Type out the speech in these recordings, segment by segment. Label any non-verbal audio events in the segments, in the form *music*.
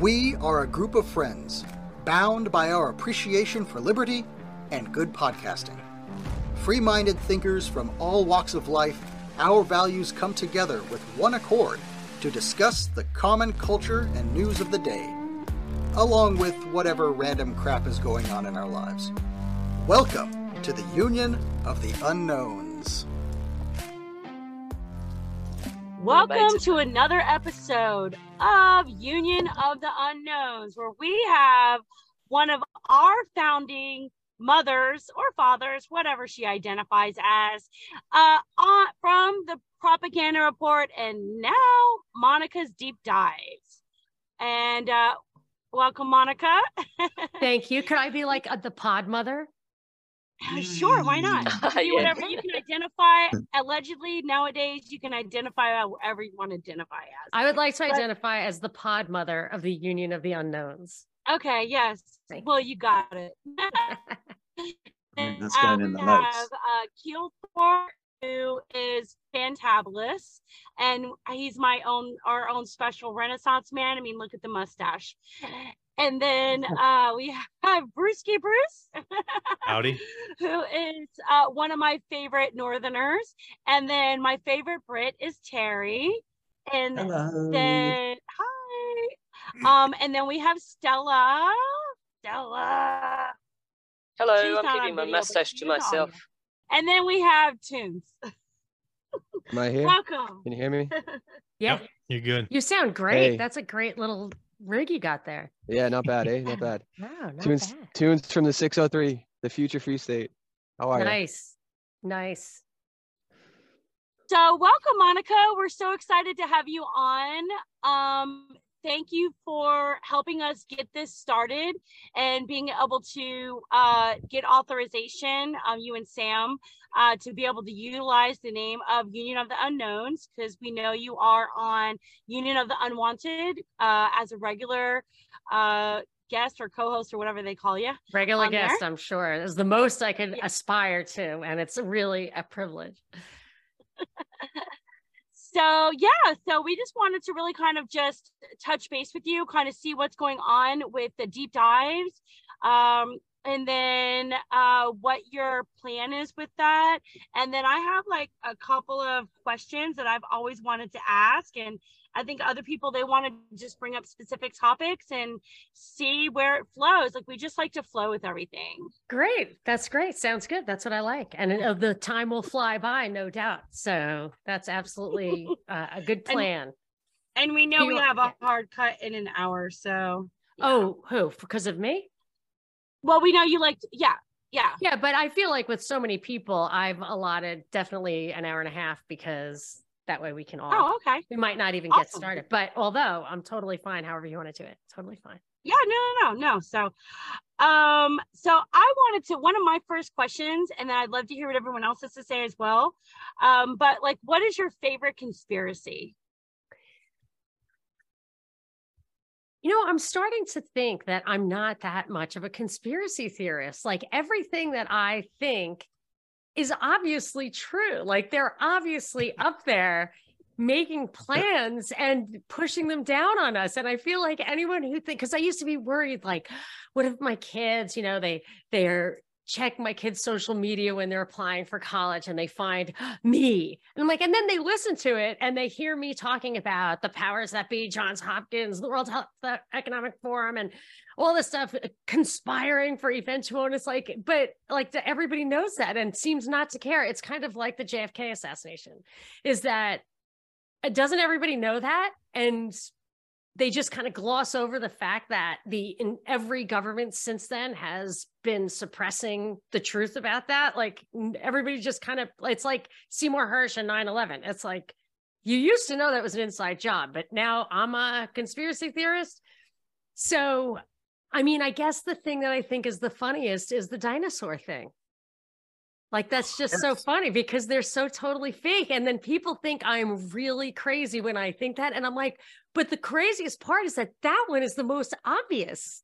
We are a group of friends bound by our appreciation for liberty and good podcasting. Free minded thinkers from all walks of life, our values come together with one accord to discuss the common culture and news of the day, along with whatever random crap is going on in our lives. Welcome to the Union of the Unknowns. Welcome to another episode of Union of the Unknowns, where we have one of our founding mothers or fathers, whatever she identifies as, uh, on, from the propaganda report, and now Monica's deep dives. And uh, welcome, Monica. *laughs* Thank you. Could I be like a, the pod mother? Sure, why not? *laughs* Be whatever you can identify. Allegedly, nowadays, you can identify however you want to identify as. I would like to But- identify as the pod mother of the Union of the Unknowns. Okay, yes. Thank well, you got it. *laughs* Right, that's *laughs* uh, going in we the have notes. uh, Keelthorpe, who is fantabulous, and he's my own, our own special Renaissance man. I mean, look at the mustache. And then *laughs* uh, we have Brewski Bruce, Howdy. *laughs* who is uh, one of my favorite Northerners. And then my favorite Brit is Terry. And Hello. then hi. *clears throat* Um, and then we have Stella. Stella. Hello, She's I'm not keeping my video, mustache to myself. And then we have Tunes. Am I here? Welcome. Can you hear me? *laughs* Yeah, You're good. you sound great. Hey. That's a great little rig you got there. Yeah, not bad, eh? Not bad. *laughs* Wow, not Tunes, bad. tunes from the 603, the future Free State. How are you? Nice, nice. So welcome, Monica. We're so excited to have you on. Um, thank you for helping us get this started and being able to uh, get authorization, um, you and Sam, uh, to be able to utilize the name of Union of the Unknowns because we know you are on Union of the Unwanted uh, as a regular uh, guest or co-host or whatever they call you. Regular on there? guest, I'm sure, is the most I could Yeah. aspire to, and it's really a privilege. *laughs* So yeah, so we just wanted to really kind of just touch base with you, kind of see what's going on with the deep dives, um, and then uh, what your plan is with that. And then I have like a couple of questions that I've always wanted to ask, and I think other people they want to just bring up specific topics and see where it flows. Like we just like to flow with everything. Great. That's great. Sounds good. That's what I like. And uh, the time will fly by, no doubt. So that's absolutely *laughs* uh, a good plan. And we know You we have a hard cut in an hour, so. yeah. Oh, who? Because of me? well, we know you like, yeah, yeah. Yeah, but I feel like with so many people, I've allotted definitely an hour and a half because that way we can all. Oh, okay. We might not even get started, but although I'm totally fine, however you want to do it, totally fine. Yeah, no, no, no, no. So, um, so I wanted to one of my first questions, and then I'd love to hear what everyone else has to say as well. Um, but like, what is your favorite conspiracy? You know, I'm starting to think that I'm not that much of a conspiracy theorist. Like everything that I think is obviously true. Like they're obviously *laughs* up there making plans and pushing them down on us. And I feel like anyone who thinks because I used to be worried, like, what if my kids, you know, they they're check my kids' social media when they're applying for college and they find *gasps* me. And I'm like, and then they listen to it and they hear me talking about the powers that be, Johns Hopkins, the World Health uh, Economic Forum, and all this stuff uh, conspiring for eventual. And it's like, but like the, everybody knows that and seems not to care. It's kind of like the JFK assassination is that uh, doesn't everybody know that? And they just kind of gloss over the fact that the in every government since then has been suppressing the truth about that like everybody just kind of it's like Seymour Hersh and 9-11 it's like you used to know that was an inside job but now i'm a conspiracy theorist. So i mean i guess the thing that i think is the funniest is the dinosaur thing. Like that's just so funny because they're so totally fake and then people think i'm really crazy when i think that and i'm like but the craziest part is that that one is the most obvious.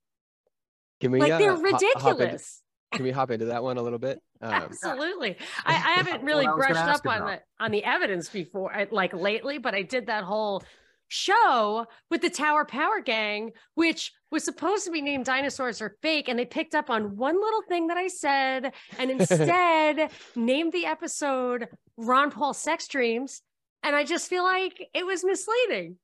Can we Like uh, they're ho- hop into- ridiculous. can we hop into that one a little bit? *laughs* Um, Absolutely. *laughs* I, I haven't What really I brushed up on about. the on the evidence before, like lately, but I did that whole show with the Tower Power Gang, which was supposed to be named Dinosaurs Are Fake. And they picked up on one little thing that I said and *laughs* instead named the episode Ron Paul Sex Dreams. And I just feel like it was misleading.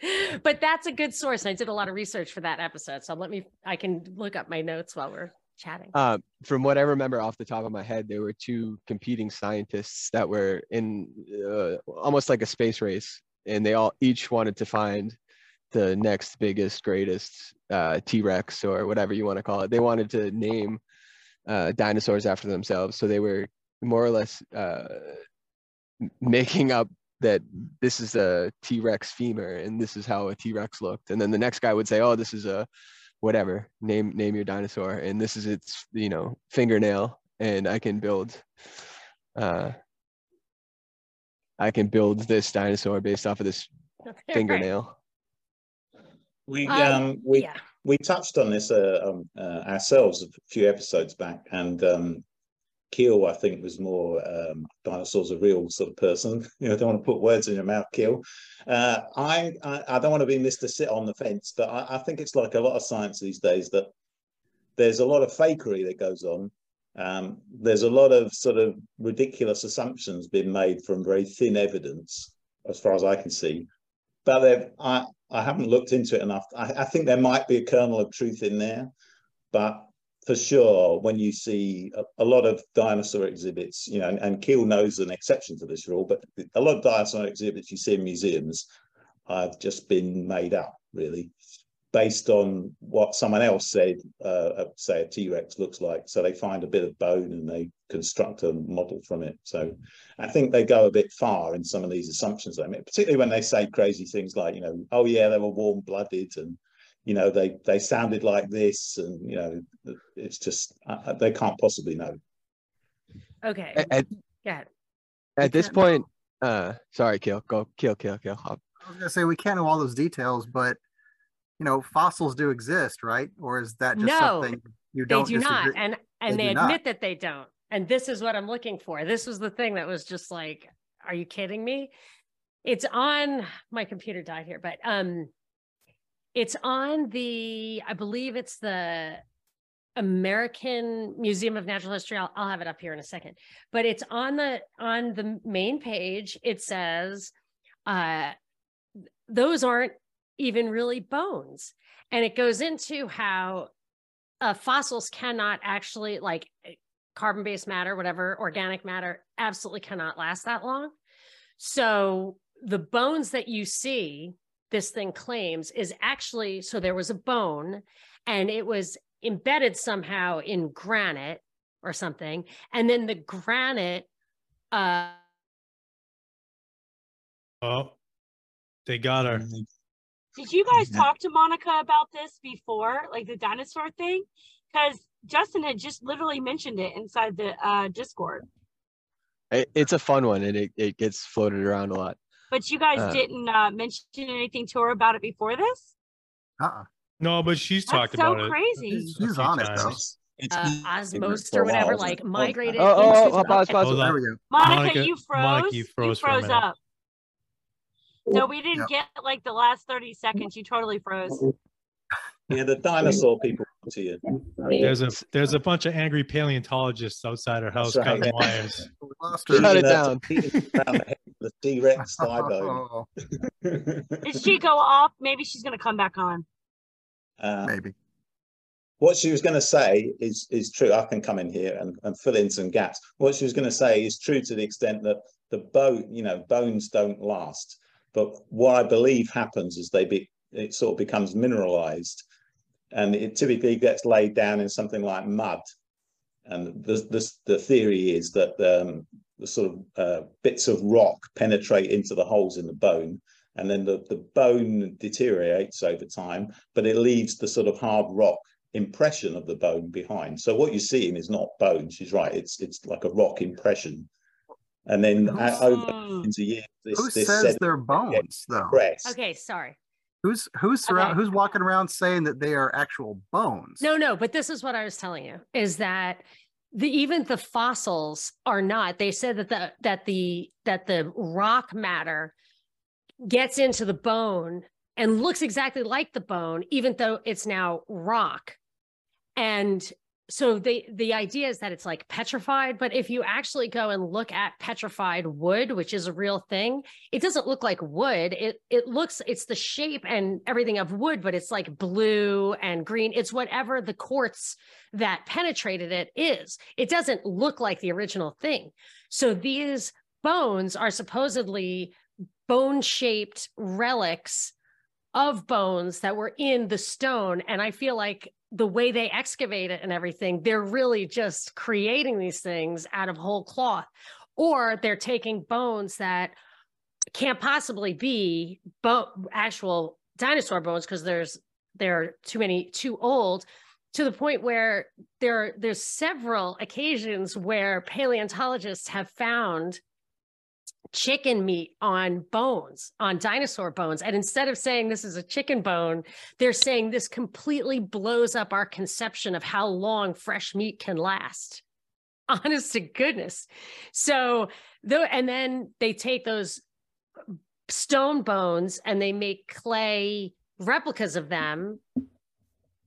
*laughs* but that's a good source. I did a lot of research for that episode. So let me, I can look up my notes while we're chatting. Uh, from what I remember off the top of my head, there were two competing scientists that were in uh, almost like a space race, and they all each wanted to find the next biggest, greatest uh, T-Rex or whatever you want to call it. They wanted to name uh, dinosaurs after themselves, so they were more or less uh, making up that this is a T-Rex femur and this is how a T-Rex looked. And then the next guy would say, oh, this is a whatever, name name your dinosaur. And this is its, you know, fingernail. And I can build uh I can build this dinosaur based off of this *laughs* fingernail. We Um, um we yeah. we touched on this uh, um, uh, ourselves a few episodes back, and um, Keel, I think, was more um, dinosaurs a real sort of person. *laughs* You know, I don't want to put words in your mouth, Keel. Uh, I, I I don't want to be Mister Sit on the fence, but I, I think it's like a lot of science these days that there's a lot of fakery that goes on. Um, there's a lot of sort of ridiculous assumptions being made from very thin evidence, as far as I can see. But I I haven't looked into it enough. I, I think there might be a kernel of truth in there, but for sure, when you see a, a lot of dinosaur exhibits, you know, and, and Keel knows an exception to this rule, but a lot of dinosaur exhibits you see in museums have just been made up, really, based on what someone else said, uh, uh, say a T-Rex looks like. So they find a bit of bone and they construct a model from it. So I think they go a bit far in some of these assumptions they make, particularly when they say crazy things like, you know, oh yeah, they were warm-blooded and you know they they sounded like this, and you know it's just uh, they can't possibly know. Okay. At, at, Yeah. at this can't know. point, uh sorry, Keel, go Keel, Keel, Keel. I'll- I was gonna say we can't know all those details, but you know, fossils do exist, right? Or is that just No, something you They don't do not. And and They they, do not. admit that they don't. And this is what I'm looking for. This was the thing that was just like, are you kidding me? It's on my computer died here, but um it's on the I believe it's the American Museum of Natural History. I'll, I'll have it up here in a second. But it's on the on the main page. It says uh those aren't even really bones. And it goes into how uh, fossils cannot actually like eh, carbon-based matter, whatever organic matter, absolutely cannot last that long. So the bones that you see, this thing claims, is actually so there was a bone, and it was embedded somehow in granite or something, and then the granite. Uh, Oh, they got her. Did you guys talk to Monica about this before, like the dinosaur thing? Because Justin had just literally mentioned it inside the uh, Discord, It, it's a fun one and it, it gets floated around a lot. But you guys Uh. didn't uh, mention anything to her about it before this. Uh-uh. No, but she's That's talked so about it. crazy. a She's few on it, times. though. It's, it's uh, been osmosed for a or whatever, like isn't it? migrated. Oh, oh, into oh, the- pause, pause, Hold There we go. Monica, Monica- you froze. Monica, you froze for a minute. up. So we didn't get like the last 30 seconds. You totally froze. Yeah, the dinosaur people to you. There's a there's a bunch of angry paleontologists outside our house That's right, cutting yeah. wires. We *laughs* lost her. Shut it down. Beating her around the head with T-Rex *laughs* thigh bone. Did *laughs* she go off? Maybe she's gonna come back on. Uh, maybe. what she was going to say is is true. I can come in here and, and fill in some gaps. What she was going to say is true to the extent that the bone, you know, bones don't last. But what I believe happens is they be it sort of becomes mineralized, and it typically gets laid down in something like mud. And the the, the theory is that um, the sort of uh, bits of rock penetrate into the holes in the bone, and then the, the bone deteriorates over time, but it leaves the sort of hard rock impression of the bone behind. So what you're seeing is not bone. She's right. It's it's like a rock impression, and then Who's- uh, over into years, this, Who this says sediment they're bones though? compressed. Okay, sorry. Who's who's surround, Okay. who's walking around saying that they are actual bones? No, no, but this is what I was telling you is that the even the fossils are not. They said that the that the that the rock matter gets into the bone and looks exactly like the bone, even though it's now rock. And so the the idea is that it's like petrified but if you actually go and look at petrified wood which is a real thing it doesn't look like wood. It it looks it's the shape and everything of wood but it's like blue and green. It's whatever the quartz that penetrated it is. It doesn't look like the original thing. So these bones are supposedly bone shaped relics of bones that were in the stone. And i feel like the way they excavate it and everything, they're really just creating these things out of whole cloth, or they're taking bones that can't possibly be bo- actual dinosaur bones because there's they're too many too old to the point where there there's several occasions where paleontologists have found chicken meat on bones, on dinosaur bones. And instead of saying this is a chicken bone, they're saying this completely blows up our conception of how long fresh meat can last. *laughs* Honest to goodness. So, though, and then they take those stone bones and they make clay replicas of them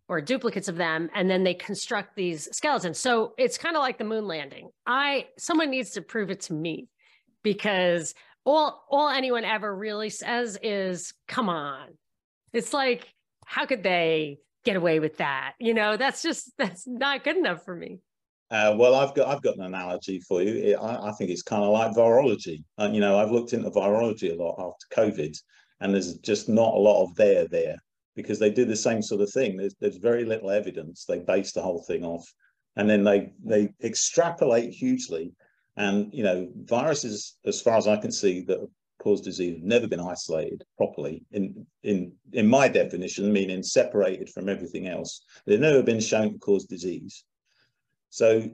or duplicates of them and then they construct these skeletons so it's kind of like the moon landing i someone needs to prove it to me because all all anyone ever really says is come on it's like how could they get away with that you know that's just that's not good enough for me uh, well, I've got I've got an analogy for you. It, I, I, think it's kind of like virology. Uh, you know, I've looked into virology a lot after COVID, and there's just not a lot of there there because they do the same sort of thing. There's there's very little evidence. They base the whole thing off, and then they they extrapolate hugely and you know, viruses, as far as I can see, that cause disease have never been isolated properly in in in my definition, meaning separated from everything else. They've never been shown to cause disease. So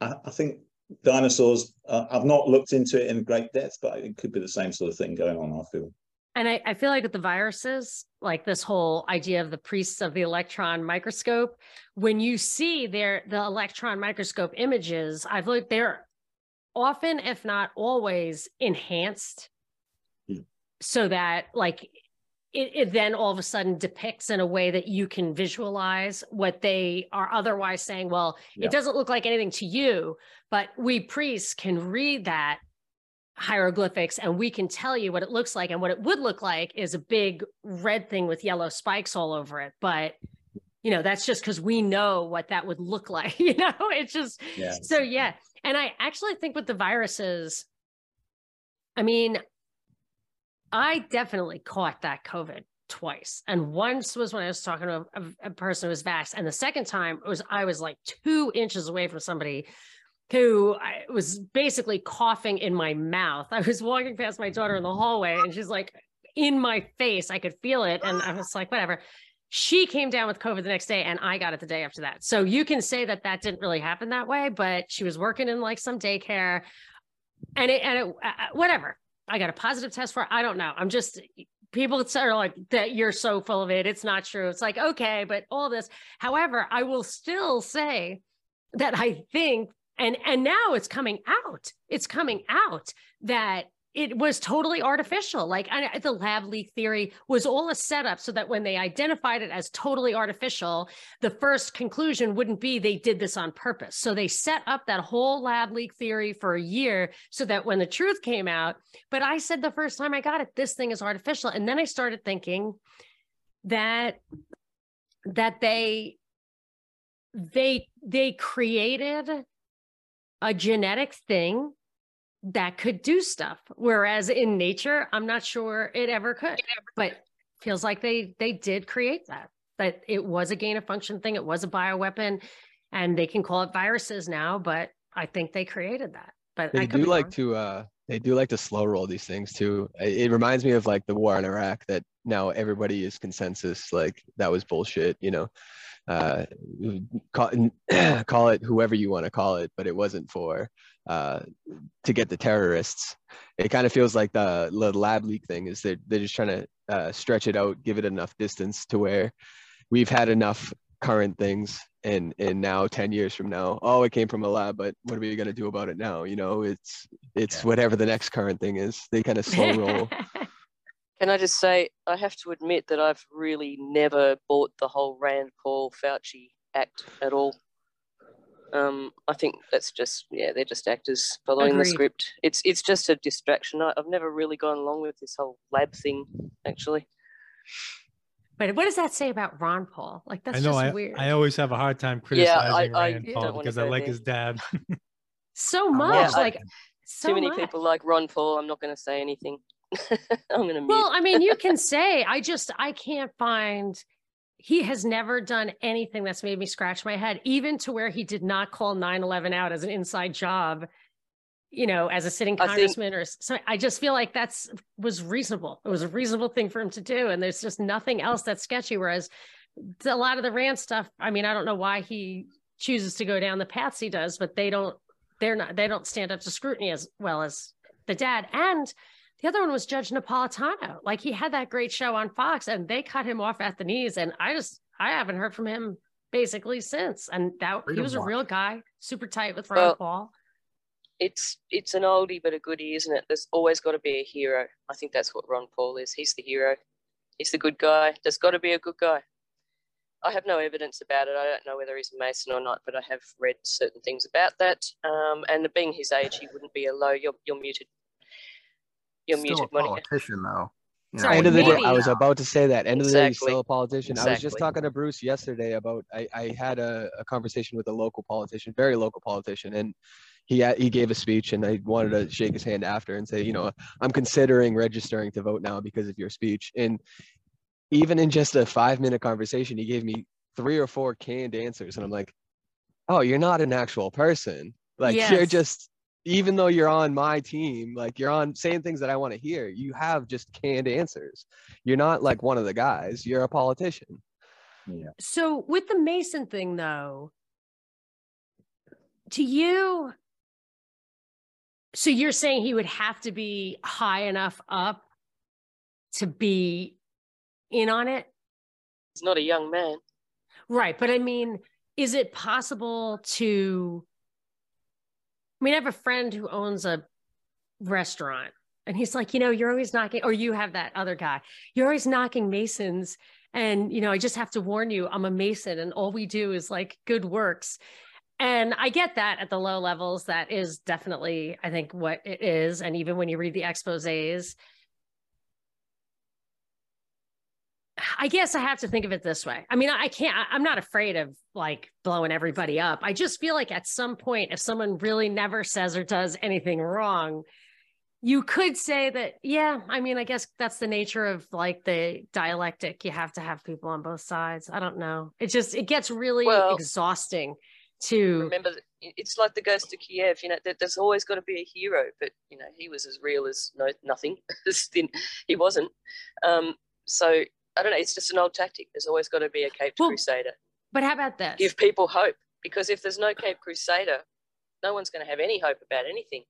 I, I think dinosaurs. Uh, I've not looked into it in great depth, but it could be the same sort of thing going on. I feel. And I, I, feel like with the viruses, like this whole idea of the priests of the electron microscope, when you see their the electron microscope images, I've looked they're often, if not always, enhanced yeah. so that like it, it, then all of a sudden depicts in a way that you can visualize what they are otherwise saying. Well, yeah. it doesn't look like anything to you, but we priests can read that hieroglyphics and we can tell you what it looks like. And what it would look like is a big red thing with yellow spikes all over it. But you know, that's just because we know what that would look *laughs* like. You know, it's just yeah. so yeah. And I actually think with the viruses, I mean, I definitely caught that COVID twice. And once was when I was talking to a, a person who was vaxxed. And the second time was I was like two inches away from somebody who I was basically coughing in my mouth. I was walking past my daughter in the hallway and she's like in my face. I could feel it. And I was like, whatever she came down with COVID the next day and I got it the day after that. So you can say that that didn't really happen that way, but she was working in like some daycare and it, and it, uh, uh whatever. I got a positive test for it. I don't know. I'm just, people are like that you're so full of it. It's not true. It's like, okay, but all this, however, I will still say that I think, and, and now it's coming out, it's coming out that it was totally artificial. Like I, the lab leak theory was all a setup so that when they identified it as totally artificial, the first conclusion wouldn't be they did this on purpose. So they set up that whole lab leak theory for a year so that when the truth came out, but I said the first time I got it, this thing is artificial. And then I started thinking that that they they they created a genetic thing that could do stuff. Whereas in nature, I'm not sure it ever could, but feels like they they did create that. That it was a gain of function thing. It was a bioweapon, and they can call it viruses now. But I think they created that. But they do like to uh they do like to slow roll these things too. It reminds me of like the war in Iraq that now everybody is consensus like that was bullshit. You know, uh, call, *clears throat* call it whoever you want to call it, but it wasn't for uh, to get the terrorists. It kind of feels like the, the lab leak thing is that they're just trying to uh, stretch it out, give it enough distance to where we've had enough current things and and now 10 years from now oh it came from a lab but what are we going to do about it now you know it's it's yeah. whatever the next current thing is they kind of slow roll *laughs* Can I just say, I have to admit that I've really never bought the whole Rand Paul Fauci act at all. Um, I think that's just yeah, they're just actors following Agreed. the script. It's it's just a distraction. I, I've never really gone along with this whole lab thing, actually. But what does that say about Ron Paul? Like that's I know. just I, weird. I always have a hard time Yeah, I- criticizing I Rand Paul because I like there. his dad. *laughs* so much. love Like it. so Too many much. people like Ron Paul. I'm not going to say anything. *laughs* I'm going to. Well, I mean, you *laughs* can say, I just, I can't find, he has never done anything that's made me scratch my head, even to where he did not call 9 11 out as an inside job, you know, as a sitting I think- congressman or so. I just feel like that's was reasonable. It was a reasonable thing for him to do. And there's just nothing else that's sketchy. Whereas a lot of the Rand stuff, I mean, I don't know why he chooses to go down the paths he does, but they don't, they're not, they don't stand up to scrutiny as well as the dad. And the other one was Judge Napolitano. Like he had that great show on Fox and they cut him off at the knees. And I just, I haven't heard from him basically since. And that he Freedom was a real guy, super tight with Ron Well, Paul. it's it's an oldie but a goodie, isn't it? There's always got to be a hero. I think that's what Ron Paul is. He's the hero. He's the good guy. There's got to be a good guy. I have no evidence about it. I don't know whether he's a Mason or not, but I have read certain things about that. Um, and being his age, he wouldn't be a low. You're you're muted. You're Still muted, a Monica. politician, though. You Sorry, End of the day, I was about to say that. End of the day, he's still a politician. I was just talking to Bruce yesterday about. I, I had a, a conversation with a local politician, very local politician, and he he gave a speech, and I wanted to shake his hand after and say, you know, I'm considering registering to vote now because of your speech. And even in just a five minute conversation, he gave me three or four canned answers, and I'm like, oh, you're not an actual person. Like you're just even though you're on my team, like you're on saying things that I want to hear, you have just canned answers. You're not like one of the guys, you're a politician. Yeah. So with the Mason thing though, to you, so you're saying he would have to be high enough up to be in on it? He's not a young man. Right. But I mean, is it possible to? I mean, I have a friend who owns a restaurant, and he's like, you know, you're always knocking, or you have that other guy, you're always knocking Masons. And, you know, I just have to warn you, I'm a Mason, and all we do is like good works. And I get that at the low levels. That is definitely, I think, what it is. And even when you read the exposes, I guess I have to think of it this way. I mean, I can't, I- I'm not afraid of like blowing everybody up. I just feel like at some point, if someone really never says or does anything wrong, you could say that, yeah, I mean, I guess that's the nature of like the dialectic. You have to have people on both sides. I don't know. It just, it gets really Well, exhausting to, Remember, that it's like the Ghost of Kiev. You know, there- there's always got to be a hero, but you know, he was as real as no nothing. *laughs* He wasn't. Um, so I don't know. It's just an old tactic. There's always got to be a caped Well, crusader. but how about this? Give people hope, because if there's no caped crusader, no one's going to have any hope about anything.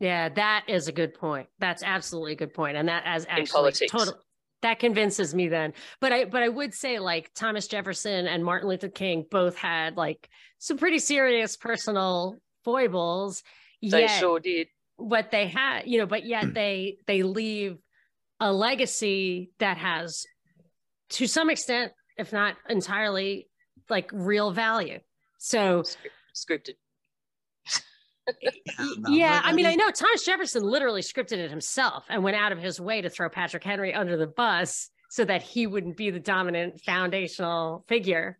Yeah, that is a good point. That's absolutely a good point, and that as actually politics. total that convinces me then. But I but I would say like Thomas Jefferson and Martin Luther King both had like some pretty serious personal foibles. They sure did. what they had, you know, but yet *clears throat* they they leave a legacy that has to some extent, if not entirely, like real value. So Scripted. *laughs* Yeah, I mean, I know Thomas Jefferson literally scripted it himself and went out of his way to throw Patrick Henry under the bus so that he wouldn't be the dominant foundational figure.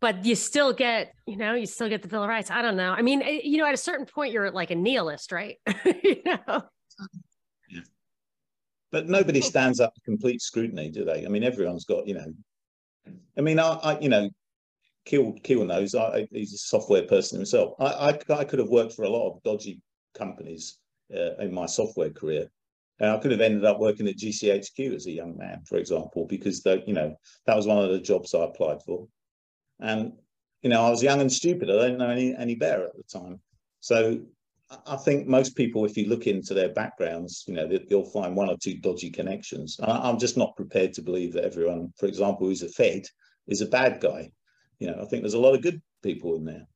But you still get, you know, you still get the Bill of Rights. I don't know. I mean, eh, you know, at a certain point, you're like a nihilist, right? *laughs* you know, But nobody stands up to complete scrutiny, do they? I mean, everyone's got, you know. I mean, I, I you know, Keel Keel knows. I, he's a software person himself. I, I, I could have worked for a lot of dodgy companies uh, in my software career, and I could have ended up working at GCHQ as a young man, for example, because the, you know that was one of the jobs I applied for, and you know I was young and stupid. I didn't know any any better at the time, so I- I think most people, if you look into their backgrounds, you know, you'll find one or two dodgy connections. And I- I'm just not prepared to believe that everyone, for example, who's a Fed is a bad guy. You know, I think there's a lot of good people in there.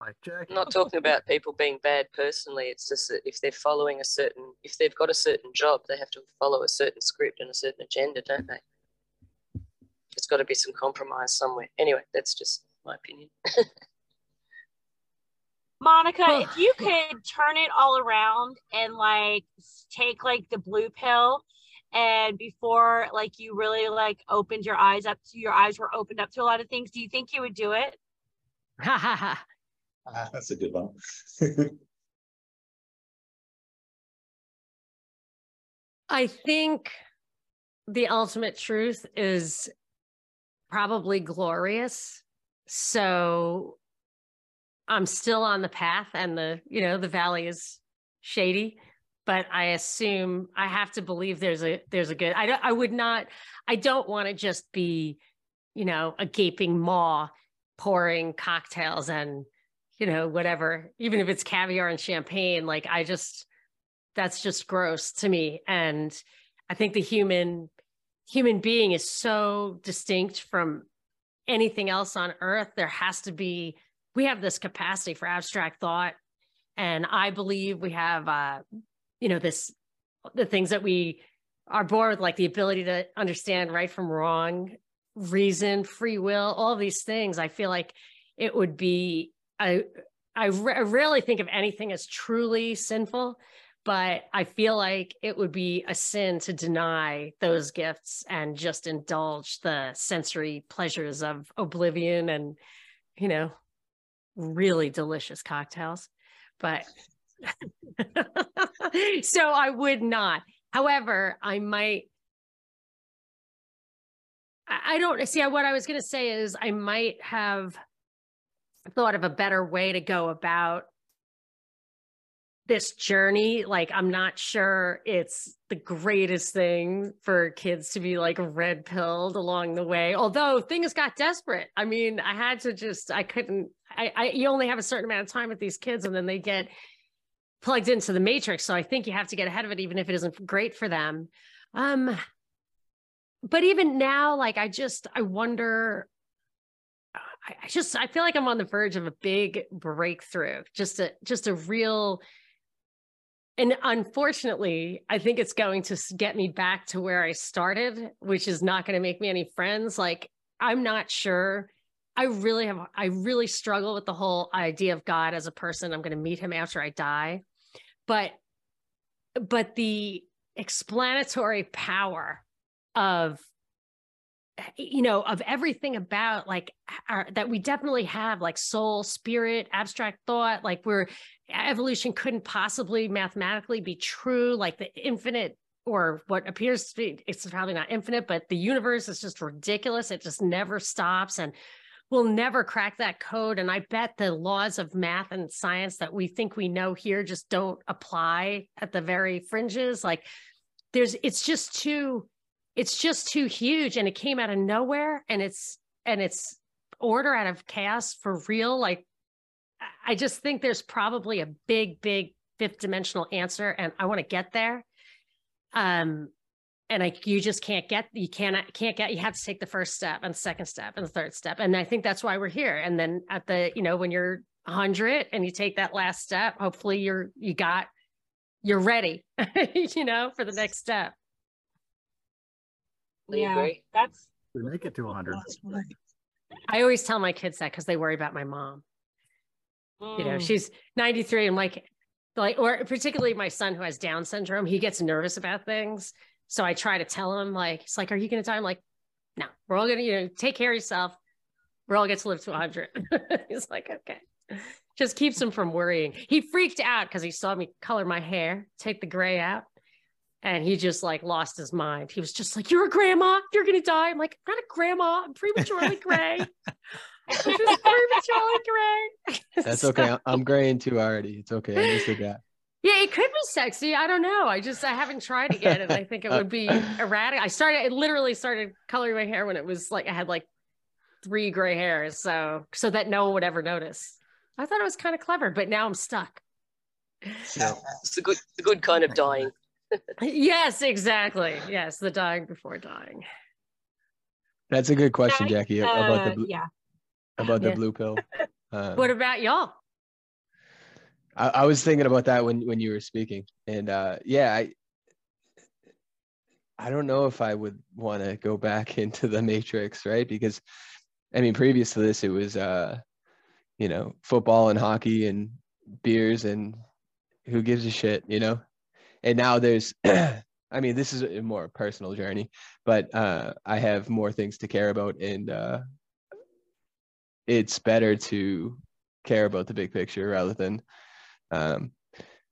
I'm not talking about people being bad personally. It's just that if they're following a certain, if they've got a certain job, they have to follow a certain script and a certain agenda, don't they? There's got to be some compromise somewhere. Anyway, that's just my opinion. *laughs* Monica, if you could turn it all around and like take like the blue pill and before like you really like opened your eyes up to your eyes were opened up to a lot of things, do you think you would do it? *laughs* Ah, that's a good one. *laughs* I think the ultimate truth is probably glorious. So I'm still on the path and the, you know, the valley is shady, but I assume I have to believe there's a there's a good I don't I would not I don't want to just be, you know, a gaping maw pouring cocktails and you know whatever even if it's caviar and champagne like I just that's just gross to me. And i think the human human being is so distinct from anything else on earth. There has to be we have this capacity for abstract thought. And i believe we have uh you know this the things that we are born with like the ability to understand right from wrong reason free will all these things. I feel like it would be i I, ra- I rarely think of anything as truly sinful but I feel like it would be a sin to deny those gifts and just indulge the sensory pleasures of oblivion and, you know, really delicious cocktails. But *laughs* so I would not. However, I might. I don't see what I was going to say is I might have thought of a better way to go about this journey like i'm not sure it's the greatest thing for kids to be like red pilled along the way although things got desperate i mean i had to just i couldn't I, I you only have a certain amount of time with these kids and then they get plugged into the matrix so i think you have to get ahead of it even if it isn't great for them um but even now like i just i wonder I, I just I feel like I'm on the verge of a big breakthrough, just a just a real and unfortunately, I think it's going to get me back to where I started, which is not going to make me any friends. Like I'm not sure. I really have I really struggle with the whole idea of God as a person. I'm going to meet him after I die. But but the explanatory power of you know of everything about like our, that we definitely have like soul spirit abstract thought like we're evolution couldn't possibly mathematically be true like the infinite or what appears to be it's probably not infinite but the universe is just ridiculous it just never stops and we'll never crack that code and i bet the laws of math and science that we think we know here just don't apply at the very fringes like there's it's just too it's just too huge and it came out of nowhere and it's and it's order out of chaos for real like I- just think there's probably a big big fifth dimensional answer and i want to get there. Um and like you just can't get you cannot can't get you have to take the first step and the second step and the third step and i think that's why we're here and then at the you know when you're 100 and you take that last step hopefully you're you got you're ready *laughs* you know for the next step yeah, that's We make it to 100. I always tell my kids that because they worry about my mom. You know, mm, she's 93. I'm like, like, or particularly my son who has Down syndrome, he gets nervous about things. So I try to tell him, like, it's like, are you going to die? I'm like, no, we're all going to, you know, take care of yourself. We're all get to live to 100. *laughs* He's like, okay. Just keeps him from worrying. He freaked out because he saw me color my hair, take the gray out. And he just like lost his mind. He was just like, You're a grandma. You're going to die. I'm like, I'm not a grandma. I'm prematurely *laughs* gray. I'm just prematurely gray. That's So- okay. I- I'm graying too already. It's okay. I'm just guy. Yeah, it could be sexy. I don't know. I just I haven't tried it yet, and I think it would be *laughs* erratic. I started. I literally started coloring my hair when it was like I had like three gray hairs, so so that no one would ever notice. I thought it was kind of clever, but now I'm stuck. It's the good, the good kind of dying. *laughs* yes, exactly. Yes, the dying before dying. That's a good question, Nice. Jackie, about uh, the blue, yeah. about the Yeah. blue pill. Uh, *laughs* What about y'all? I, I was thinking about that when when you were speaking, and uh, yeah, I I don't know if I would want to go back *laughs* into the matrix, right? Because I mean, previous to this, it was uh, you know, football and hockey and beers and who gives a shit, you know? And now there's *clears throat* I mean, this is a more personal journey, but uh, I have more things to care about, and uh, it's better to care about the big picture rather than um,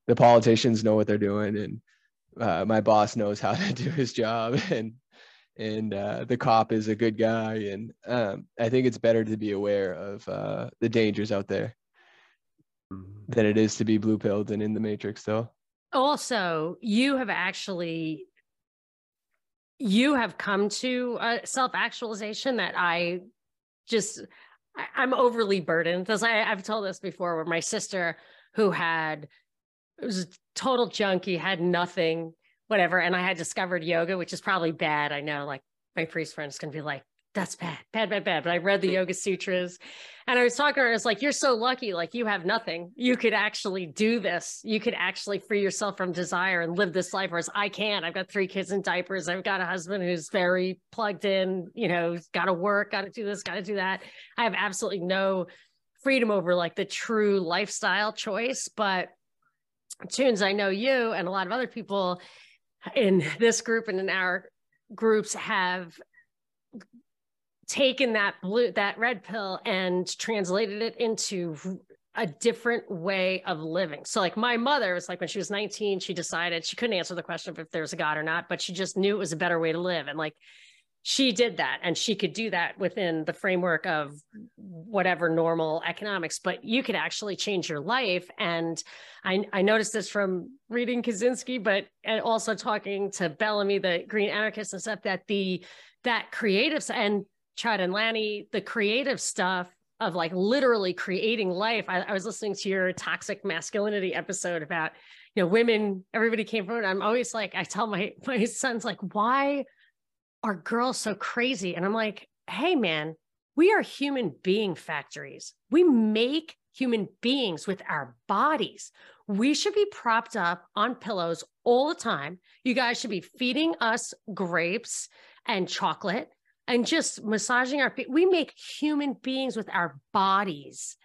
the politicians know what they're doing, and uh, my boss knows how *laughs* to do his job, *laughs* and and uh, the cop is a good guy, and um, I think it's better to be aware of uh, the dangers out there mm-hmm. than it is to be blue pilled and in the matrix, though. Also, you have actually you have come to a self actualization that I just I, am overly burdened because I, I've told this before where my sister who had it was a total junkie, had nothing, whatever. And I had discovered yoga, which is probably bad. I know like my priest friends to be like, that's bad, bad, bad, bad. But I read the Yoga Sutras and I was talking to her, I was like, you're so lucky. Like you have nothing. You could actually do this. You could actually free yourself from desire and live this life. Whereas I can't. I've got three kids in diapers. I've got a husband who's very plugged in, you know, got to work, got to do this, got to do that. I have absolutely no freedom over like the true lifestyle choice. But tunes, I know you and a lot of other people in this group and in our groups have taken that blue that red pill and translated it into a different way of living. So like my mother was like when she was 19, she decided she couldn't answer the question of if there's a God or not, but she just knew it was a better way to live. And like she did that and she could do that within the framework of whatever normal economics, but you could actually change your life. And I, I noticed this from reading Kaczynski, but and also talking to Bellamy, the green anarchist and stuff that the that creative and Chad and Lanny, the creative stuff of like literally creating life. I, I, was listening to your toxic masculinity episode about, you know, women, everybody came forward. I'm always like, I tell my *laughs* my sons, like, why are girls so crazy? And I'm like, hey man, we are human being factories. We make human beings with our bodies. We should be propped up on pillows all the time. You guys should be feeding us grapes and chocolate and just massaging our feet. We make human beings with our bodies.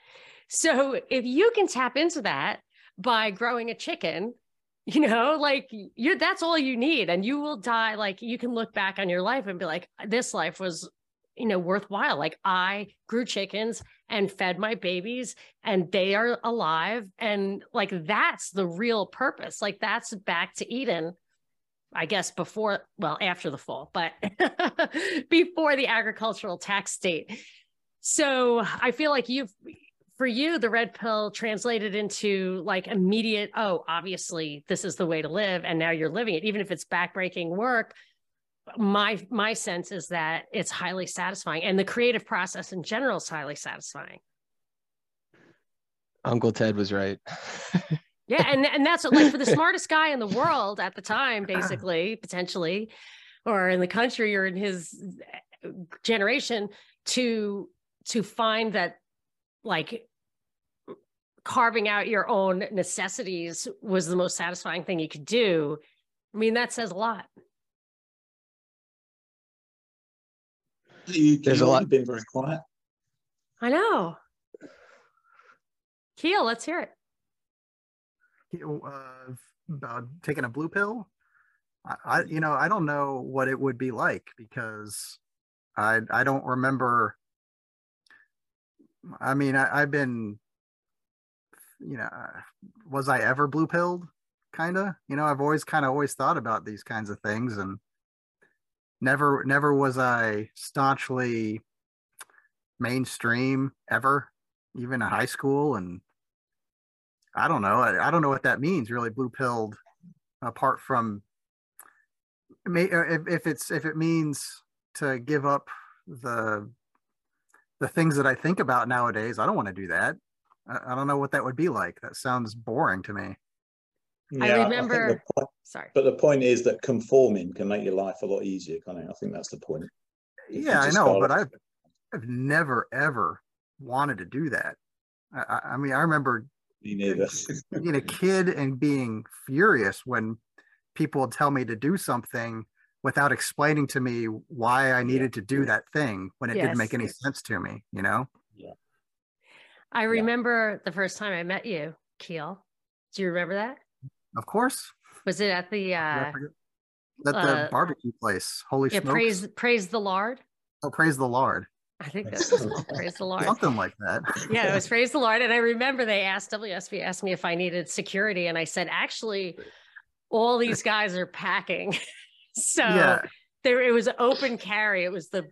So if you can tap into that by growing a chicken, *laughs* you know, like you that's all you need. And you will die. Like you can look back on your life and be like, this life was, you know, worthwhile. Like I grew chickens and fed my babies and they are alive. And like that's the real purpose. Like that's back to Eden I guess before, well, after the fall, but *laughs* before the agricultural tax state. So I feel like you've, for you, the red pill translated into like immediate, oh, obviously this is the way to live. And now you're living it, even if it's backbreaking work. My my sense is that it's highly satisfying, and the creative process in general is highly satisfying. Uncle Ted was right. Yeah, and and that's like for the *laughs* smartest guy in the world at the time, basically, potentially, or in the country or in his eh, generation, to to find that like carving out your own necessities was the most satisfying thing you could do. I mean, that says a lot. You, There's a lot. Been very quiet. I know. Keel, let's hear it uh, about taking a blue pill. I, I, you know, I don't know what it would be like because I, I don't remember. I mean, I, have been, you know, was I ever blue pilled? Kind of, you know, I've always kind of always thought about these kinds of things and never, never was I staunchly mainstream ever, even in high school and I don't know. I, I don't know what that means. Really, blue pilled. Apart from, uh, if, if it's if it means to give up the the things that I think about nowadays, I don't want to do that. I, I don't know what that would be like. That sounds boring to me. Yeah, I remember. I point, sorry, but the point is that conforming can make your life a lot easier. Can I? I think that's the point. If yeah, I know, but I've I've never ever wanted to do that. I, I mean, I remember Me neither. *laughs* being a kid and being furious when people would tell me to do something without explaining to me why I needed to do that thing when it didn't make any sense to me, you know? I remember the first time I met you, Keel. Do you remember that? Of course. Was it at the uh At the uh, barbecue place. Holy yeah, smokes. praise praise the Lord? oh, praise the Lord. I think that's what it's called, praise the Lord. Something like that. *laughs* yeah, it was praise the Lord. And I remember they asked WSB asked me if I needed security, and I said, actually, all these guys are packing. *laughs* so yeah. there it was open carry. It was the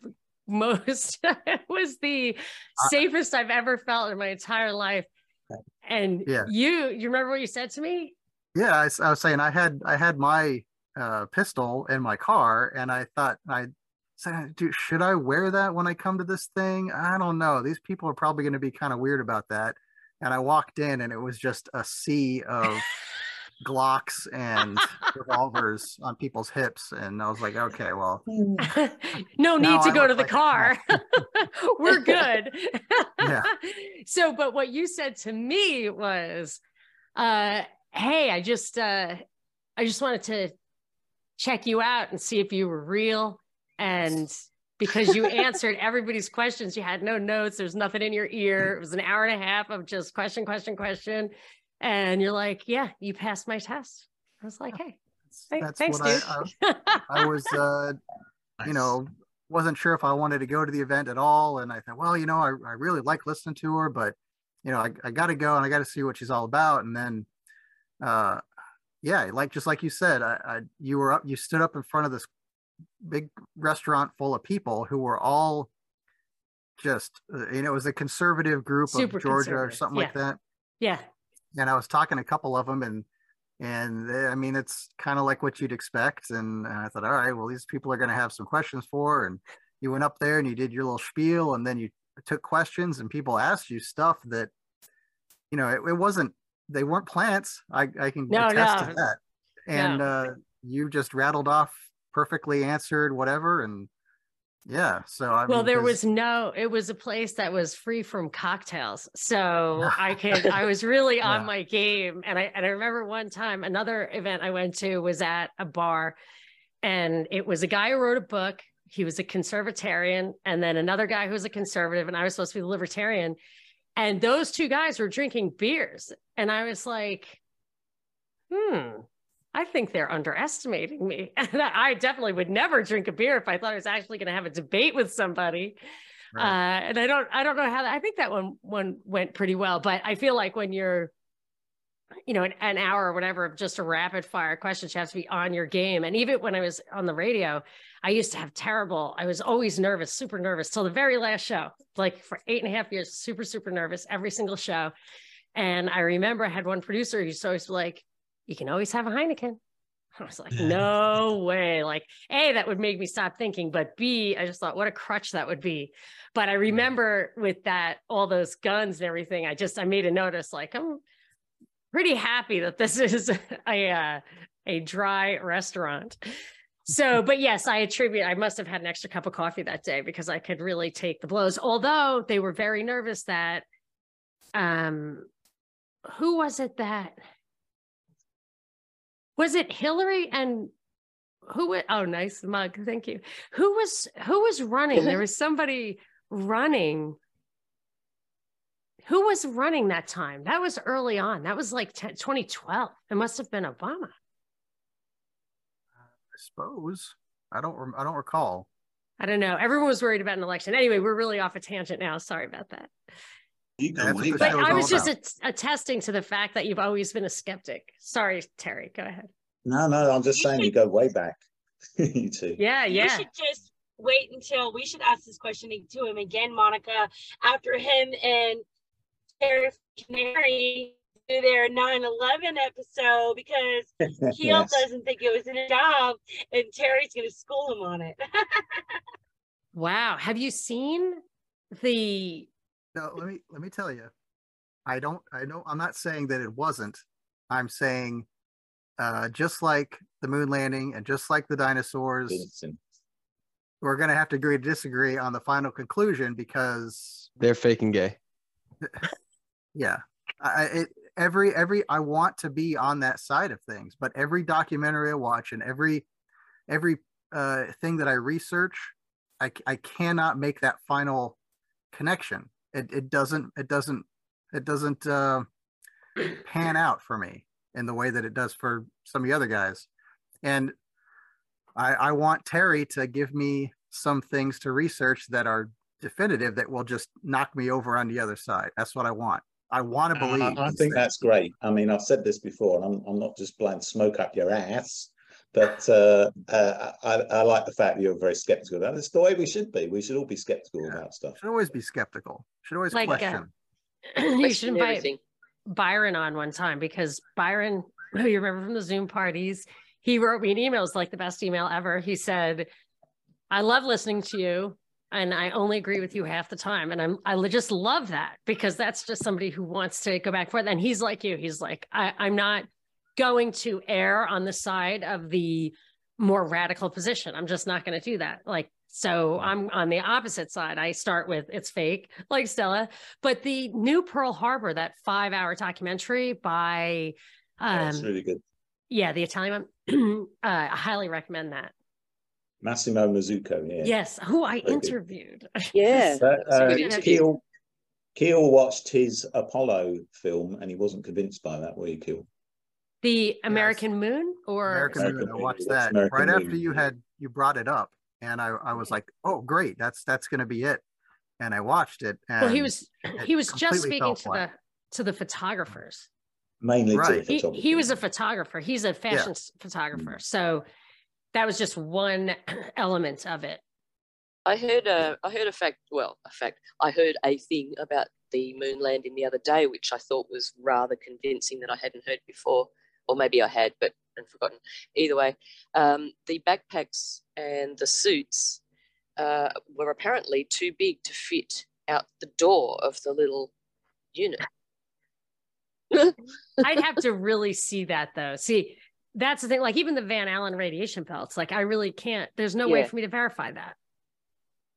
most *laughs* it was the safest I've ever felt in my entire life. And Yeah. you you remember what you said to me? Yeah. I was saying I had I had my uh, pistol in my car and I thought I said, dude, should I wear that when I come to this thing? I don't know. These people are probably going to be kind of weird about that. And I walked in and it was just a sea of Glocks and revolvers on people's hips. And I was like, okay, well, *laughs* no need to I go to the like car. *laughs* We're good. Yeah. *laughs* So, but what you said to me was, uh, hey, I just uh I just wanted to check you out and see if you were real. And because you answered everybody's questions, you had no notes, there's nothing in your ear. It was an hour and a half of just question, question, question. And you're like, yeah, you passed my test. I was like, hey, Hey, that's thanks, what I, dude. I, *laughs* I was, uh, you know, wasn't sure if I wanted to go to the event at all. And I thought, well, you know, I, I really like listening to her, but you know, I, I got to go and I got to see what she's all about. And then, uh, yeah, like just like you said, I, I you were up, you stood up in front of this big restaurant full of people who were all just, uh, you know, it was a conservative group Super of Georgia or conservative, something like that yeah. And I was talking to a couple of them and and they, I mean it's kind of like what you'd expect and I thought all right well these people are going to have some questions for and you went up there and you did your little spiel and then you took questions and people asked you stuff that you know it, it wasn't they weren't plants. I, I can No, attest no. to that and uh you just rattled off perfectly answered whatever and yeah so I well mean, there 'cause- was no it was a place that was free from cocktails *laughs* so i could i was really on my game and i and i remember one time another event i went to was at a bar and it was a guy who wrote a book he was a conservatarian and then another guy who was a conservative and i was supposed to be the libertarian and those two guys were drinking beers and i was like hmm I think they're underestimating me. *laughs* And I definitely would never drink a beer if I thought I was actually going to have a debate with somebody. Right. Uh, and I don't, I don't know how that, I think that one, one went pretty well, but I feel like when you're, you know, an, an hour or whatever of just a rapid fire questions, you have to be on your game. And even when I was on the radio, I used to have terrible, I was always nervous, super nervous till the very last show, like for eight and a half years, super, super nervous every single show. And I remember I had one producer who's always like, you can always have a Heineken. *laughs* I was like, no way. Like, A, that would make me stop thinking. But B, I just thought, what a crutch that would be. But I remember with that, all those guns and everything, I just, I made a notice like, I'm pretty happy that this *laughs* is a, uh, a dry restaurant. So, *laughs* but yes, I attribute, I must have had an extra cup of coffee that day because I could really take the blows. Although they were very nervous that, um, who was it that, was it Hillary and who wa- oh nice mug thank you. Who was who was running? There was somebody running. Who was running that time? That was early on. That was like 10, 2012 it must have been obama. I suppose. I don't I don't recall. I don't know. Everyone was worried about an election. Anyway we're really off a tangent now. Sorry about that You That's can what wait. but i was just at- attesting to the fact that you've always been a skeptic sorry terry go ahead No, no, I'm just You saying you go way back. *laughs* you two. yeah You yeah should just wait until we should ask this question to him again, Monica, after him and Terry Canary do their 9 11 episode because *laughs* Keel Yes. doesn't think it was a job and Terry's going to school him on it. *laughs* wow have you seen the No, let me let me tell you. I don't I know I'm not saying that it wasn't. I'm saying uh just like the moon landing and just like the dinosaurs, Listen, we're gonna have to agree to disagree on the final conclusion because They're faking gay. *laughs* yeah. I it every every I want to be on that side of things, but every documentary I watch and every every uh, thing that I research, I I cannot make that final connection. It it doesn't it doesn't it doesn't uh, pan out for me in the way that it does for some of the other guys. And I, I want Terry to give me some things to research that are definitive that will just knock me over on the other side. That's what I want. I want to believe. I, I think that's great. I mean, I've said this before, and I'm, I'm not just blowing smoke up your ass, but uh, uh, I, I, like the fact that you're very skeptical about this. The way we should be. We should all be skeptical yeah. about stuff. Should always be skeptical. Should always like, uh, question. Uh, *clears throat* you should invite everything. Byron on one time because Byron, who *clears throat* you remember from the Zoom parties, he wrote me an email. It was like the best email ever. He said, "I love listening to you." and I only agree with you half the time. And I'm I just love that because that's just somebody who wants to go back and forth. And he's like you. He's like, I, I'm not going to err on the side of the more radical position. I'm just not going to do that. Like, so I'm on the opposite side. I start with it's fake, *laughs* like Stella. But the new Pearl Harbor, that five hour documentary by um, that's really good. Yeah, the Italian one. *clears throat* uh, I highly recommend that. Massimo Mazzucco, yeah. Yes, who I Very interviewed. *laughs* Yeah. uh, Keel, Keel watched his Apollo film and he wasn't convinced by that, were you, Keel? The American yes. Moon or American, American Moon. I watched that American right Moon. after you had you brought it up. And I, I was like, oh great, that's that's gonna be it. And I watched it. well, he was he was just speaking to the to the photographers. Mainly right. He, he, was a photographer. He's a fashion yeah. photographer. Mm. So that was just one *clears throat* element of it. I heard a, I heard a fact. Well, a fact. I heard a thing about the moon landing the other day, which I thought was rather convincing that I hadn't heard before, or maybe I had, but and forgotten. Either way, um, the backpacks and the suits uh, were apparently too big to fit out the door of the little unit. *laughs* I'd have to really see that though. See, that's the thing. Like even the Van Allen radiation belts, like I really can't. There's no yeah. way for me to verify that.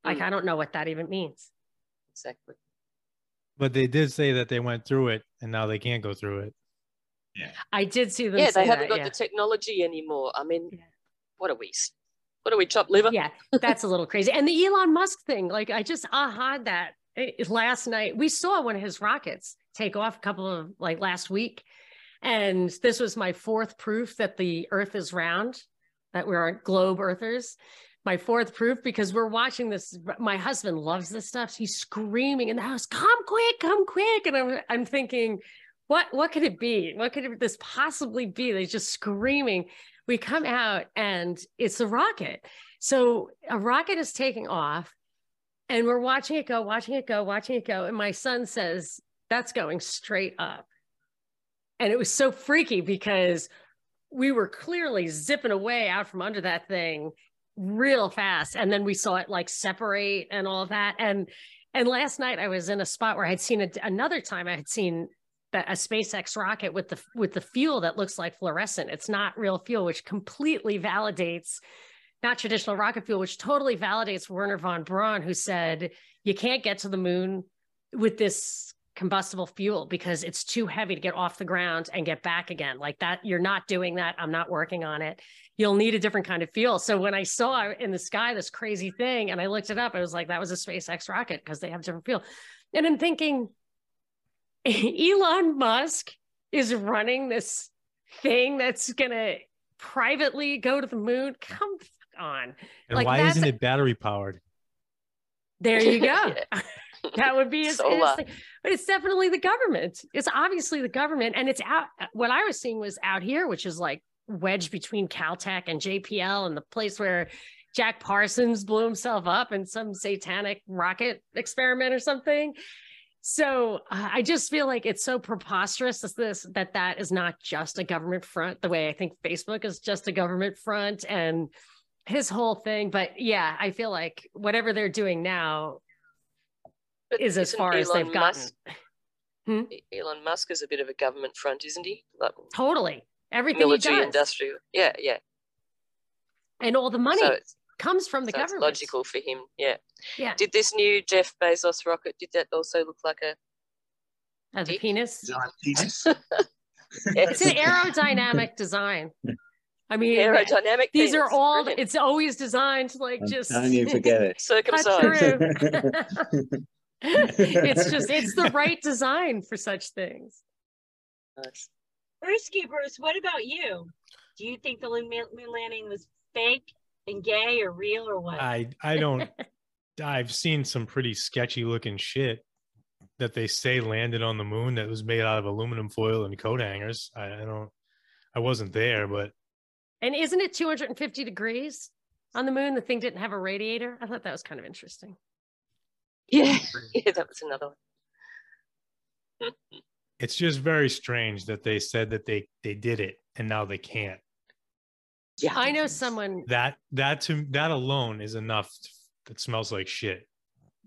Like mm. I don't know what that even means. Exactly. But they did say that they went through it, and now they can't go through it. Yeah, I did see them. Yeah, they haven't that, got yeah. the technology anymore. I mean, yeah. what are we? What are we, chopped liver? Yeah, that's a little crazy. And the Elon Musk thing, like I just aha that eh, last night. We saw one of his rockets take off a couple of like last week and this was my fourth proof that the earth is round, that we're globe earthers. My fourth proof because we're watching this. My husband loves this stuff. He's screaming in the house, come quick, come quick. And I'm, I'm thinking, what, what could it be? What could this possibly be? They're just screaming. We come out and it's a rocket. So a rocket is taking off and we're watching it go, watching it go, watching it go. And my son says, that's going straight up. And it was so freaky because we were clearly zipping away out from under that thing real fast. And then we saw it like separate and all that. And and last night I was in a spot where I had seen it another time I had seen a SpaceX rocket with the with the fuel that looks like fluorescent. It's not real fuel, which completely validates not traditional rocket fuel, which totally validates Wernher von Braun, who said you can't get to the moon with this combustible fuel because it's too heavy to get off the ground and get back again. Like that, you're not doing that. I'm not working on it. You'll need a different kind of fuel. So when I saw in the sky this crazy thing and I looked it up, I was like, that was a SpaceX rocket because they have different fuel. And I'm thinking, *laughs* Elon Musk is running this thing that's going to privately go to the moon. Come on. And like why isn't it battery powered? There you go. *laughs* *laughs* that would be his, so, his uh, thing. But it's definitely the government. It's obviously the government. And it's out. What I was seeing was out here, which is like wedged between Caltech and JPL and the place where Jack Parsons blew himself up in some satanic rocket experiment or something. So uh, I just feel like it's so preposterous as this that that is not just a government front the way I think Facebook is just a government front and his whole thing. But yeah, I feel like whatever they're doing now but is as far Elon as they've Musk, gotten. Hmm? Elon Musk is a bit of a government front, isn't he? Like, totally. Everything military, industrial. Yeah, yeah. And all the money so comes from the so government. logical for him. Yeah. Yeah. Did this new Jeff Bezos rocket? Did that also look like a Of the penis. Giant penis. *laughs* It's an aerodynamic design. I mean, Aerodynamic. these are all, Brilliant. it's always designed to like I'm just. telling you, forget it. *laughs* circumcised. true. *laughs* it's just, it's the right design for such things. Nice. Brewski Bruce, what about you? Do you think the moon moon landing was fake and gay or real or what? I I don't. I've seen some pretty sketchy looking shit that they say landed on the moon that was made out of aluminum foil and coat hangers. I, I don't. I wasn't there, but And isn't it 250 degrees on the moon? The thing didn't have a radiator. I thought that was kind of interesting. Yeah. *laughs* Yeah, that was another one. it's just very strange that they said that they they did it and now they can't. Yeah. I know someone, That that to that alone is enough. That smells like shit.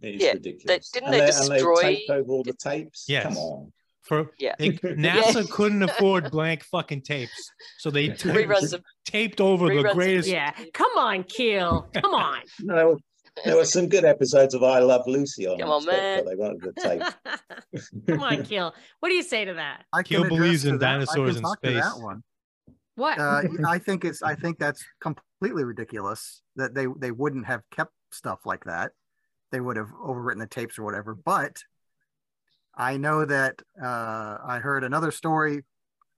It's Yeah, ridiculous. didn't and they and destroy- taped over all the tapes? Yes. Come on. For Yeah. they, *laughs* NASA couldn't *laughs* afford blank fucking tapes, so they ta- Reruns of taped over reruns the of- greatest. yeah, come on, Keel, come *laughs* on. No, there were some good episodes of I Love Lucy on. Come that on, stuff, man. But they wanted the tape. come on, Keel. What do you say to that? I Keel believes in dinosaurs can in talk to that space. one. What? Uh, *laughs* I think it's. I think that's completely ridiculous that they they wouldn't have kept stuff like that. They would have overwritten the tapes or whatever. But I know that uh, I heard another story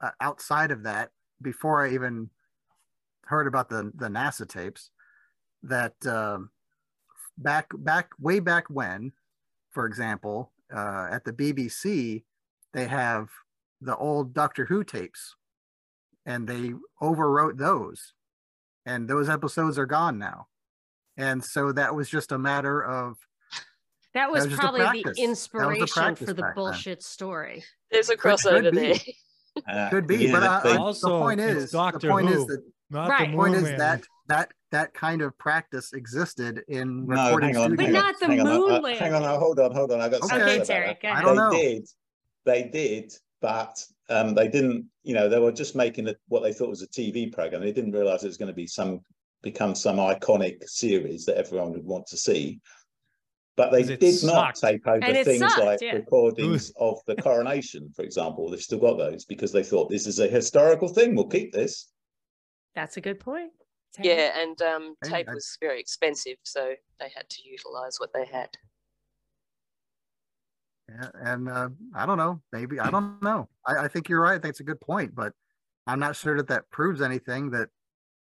uh, outside of that before I even heard about the the NASA tapes. That um, back back way back when, for example, uh, at the BBC, they have the old Doctor Who tapes, and they overwrote those, and those episodes are gone now. And so that was just a matter of that was was probably the practice. That was a inspiration for the back then. bullshit story. There's a Could- crossover could be. there. *laughs* Uh, could be, yeah, but uh, uh, Also, the point is, Doctor the point Who. is that Not Right. the point is man. that that that kind of practice existed in no, recording hang on, But hang studios. on, not the hang on, moon uh, hang on, uh, hold on, hold on. I got Okay, something to say about Terry, that. go I ahead. don't they know. did, they did, but um, they didn't. You know, they were just making a, what they thought was a TV program. They didn't realize it was going to be some become some iconic series that everyone would want to see. But they it did not sucked. take over And things sucked, like yeah. recordings of the coronation, for example. They've still got those because they thought this is a historical thing. We'll keep this. That's a good point. Terry. Yeah, and um, tape was very expensive, so they had to utilize what they had. Yeah, and uh, I don't know. Maybe I don't know. I, I think you're right. I think it's a good point, but I'm not sure that that proves anything that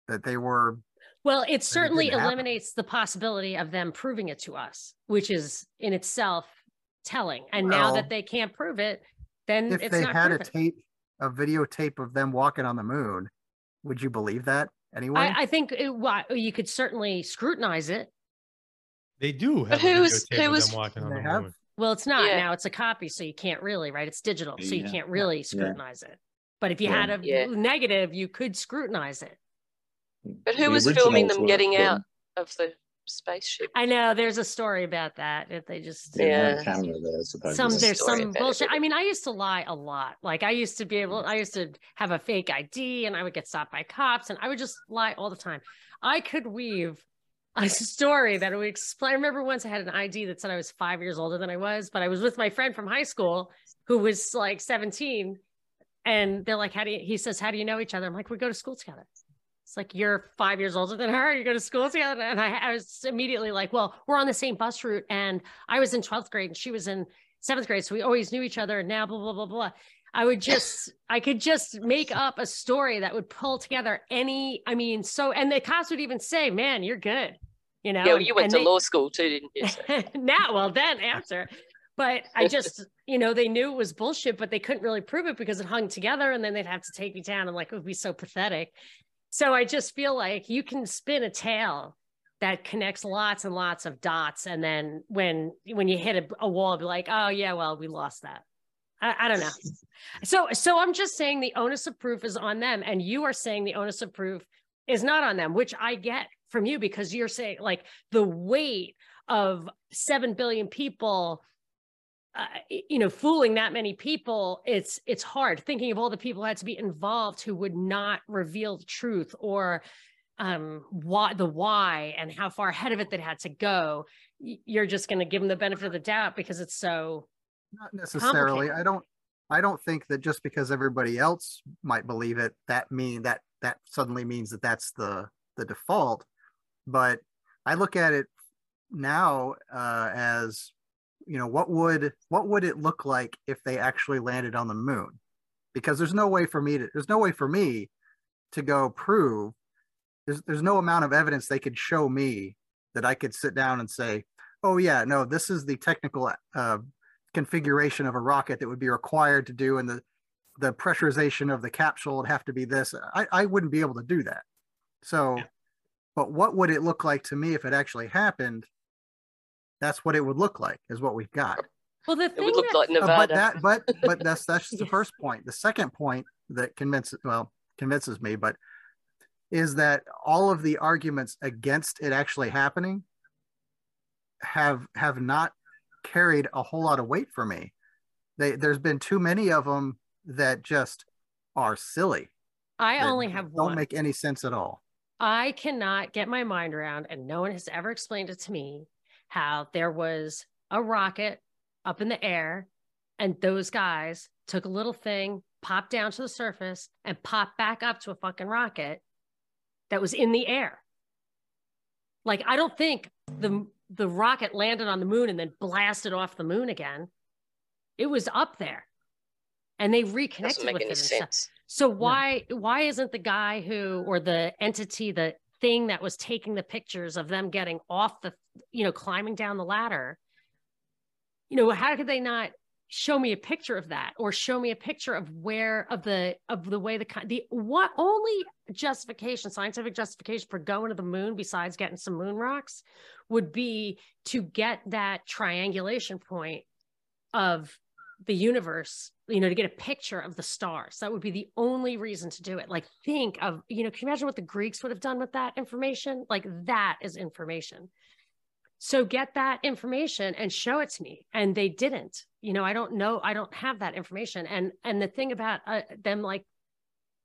that they were. Well, it certainly didn't happen. eliminates the possibility of them proving it to us, which is in itself telling. And now that they can't prove it, then If it's they not had a tape, a videotape of them walking on the moon, would you believe that anyway? I, I think it, why- you could certainly scrutinize it. They do But have a who was- videotape who of was- them walking on the have? moon. Well, it's not Yeah. now; it's a copy, so you can't really, right? It's digital, so you Yeah. can't really scrutinize it. But if you Yeah. had a Yeah. negative, you could scrutinize it. But who The was filming them getting from- out of the spaceship? I know there's a story about that. If they just They Yeah. camera there, supposedly. some There's a there's story some about bullshit. I mean, I used to lie a lot. Like I used to be able, I used to have a fake ID, and I would get stopped by cops, and I would just lie all the time. I could weave a story that would explain. I remember once I had an ID that said I was five years older than I was, but I was with my friend from high school who was like 17, and they're like, "How do you?" He says, "How do you know each other?" I'm like, "We go to school together." It's like you're five years older than her. You go to school together, and I, I was immediately like, "Well, we're on the same bus route, and I was in twelfth grade, and she was in seventh grade, so we always knew each other." And now, blah blah blah blah. I would just, I could just make up a story that would pull together any. I mean, so, and the cops would even say, "Man, you're good," you know. Yeah, well, you went and to they- law school too, didn't you? So- *laughs* now, well, then after. But I *laughs* just, you know, they knew it was bullshit, but they couldn't really prove it because it hung together and then they'd have to take me down and like it would be so pathetic. So I just feel like you can spin a tale that connects lots and lots of dots. And then when when you hit a, a wall, be like, oh yeah, well, we lost that. I, I don't know. So so I'm just saying the onus of proof is on them. And you are saying the onus of proof is not on them, which I get from you because you're saying like the weight of 7 billion people uh, you know fooling that many people it's it's hard thinking of all the people had to be involved who would not reveal the truth or um why the why and how far ahead of it they had to go you're just going to give them the benefit of the doubt because it's so Not necessarily. I don't I don't think that just because everybody else might believe it, that mean that that suddenly means that that's the the default. But I look at it now uh, as you know what would what would it look like if they actually landed on the moon? Because there's no way for me to there's no way for me to go prove there's there's no amount of evidence they could show me that I could sit down and say, oh yeah, no, this is the technical uh, configuration of a rocket that would be required to do and the the pressurization of the capsule would have to be this. I, I wouldn't be able to do that. So Yeah. but what would it look like to me if it actually happened? That's what it would look like is what we've got. Well, the It thing would look that- like Uh, Nevada. but that but but that's that's *laughs* the first point. The second point that convinces well convinces me but is that all of the arguments against it actually happening have have not carried a whole lot of weight for me they there's been too many of them that just are silly I only have don't one. make any sense at all I cannot get my mind around, and no one has ever explained it to me, how there was a rocket up in the air, and those guys took a little thing, popped down to the surface, and popped back up to a fucking rocket that was in the air. Like, I don't think the the rocket landed on the moon and then blasted off the moon again. It was up there, and they reconnected Doesn't make with any it. sense. So why why isn't the guy who or the entity the thing that was taking the pictures of them getting off the you know climbing down the ladder you know how could they not show me a picture of that or show me a picture of where of the of the way the the what only justification scientific justification for going to the moon besides getting some moon rocks would be to get that triangulation point of the universe, you know, to get a picture of the stars. That would be the only reason to do it. Like, think of, you know, can you imagine what the Greeks would have done with that information? Like, that is information. So get that information and show it to me. And they didn't. You know, I don't know. I don't have that information. And and the thing about uh, them like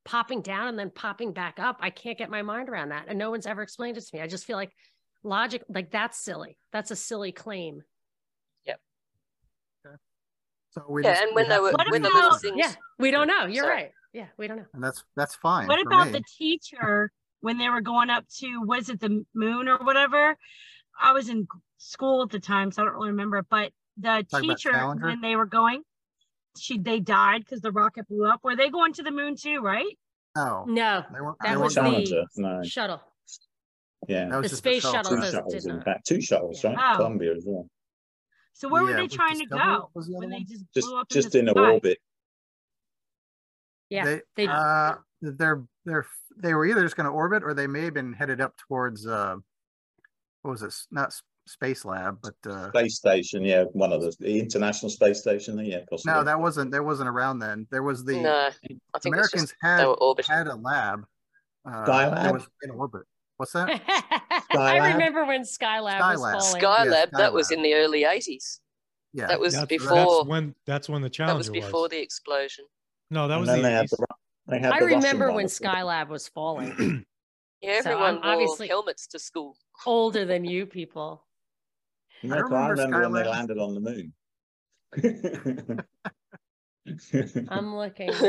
popping down and then popping back up, I can't get my mind around that. And no one's ever explained it to me. I just feel like logic, like that's silly. That's a silly claim. so we Yeah, just, and when they have were to when the little things. Yeah, we don't know. You're Sorry. right. Yeah, we don't know. and that's that's fine What about me. the teacher when they were going up to was it the moon or whatever? I was in school at the time, so I don't really remember. But the Talking teacher when they were going, she they died because the rocket blew up. Were they going to the moon too? Right? no No, they weren't, that they was weren't the- no, shuttle. yeah. That was the just space shuttle. shuttle Two shuttles, in fact, two shuttles, Yeah. right? Oh. Columbia as well. So where were they trying to go the other when they just Just blew up just in in the a sky? orbit. Yeah, they, they- uh, they're they're they were either just going to orbit or they may have been headed up towards uh, what was this? Not Space Lab, but uh, Space station, yeah, one of the, the International Space Station, yeah, possibly. no, that wasn't. That wasn't around then. There was the No, I think Americans just had they had a lab. Uh, Skylab? that was in orbit. What's that? *laughs* I remember when Skylab, was Skylab. falling. Skylab, Yeah, that was in the early 80s. Yeah, That was That's, before that's when that's when the that was before the explosion. No, that And was the they had the, they had I the remember one when. Skylab was falling. *clears throat* Yeah, So everyone wore obviously- helmets to school. Older than *laughs* you people. Nick, I remember remember, when they landed on the moon. *laughs* I'm looking. *laughs*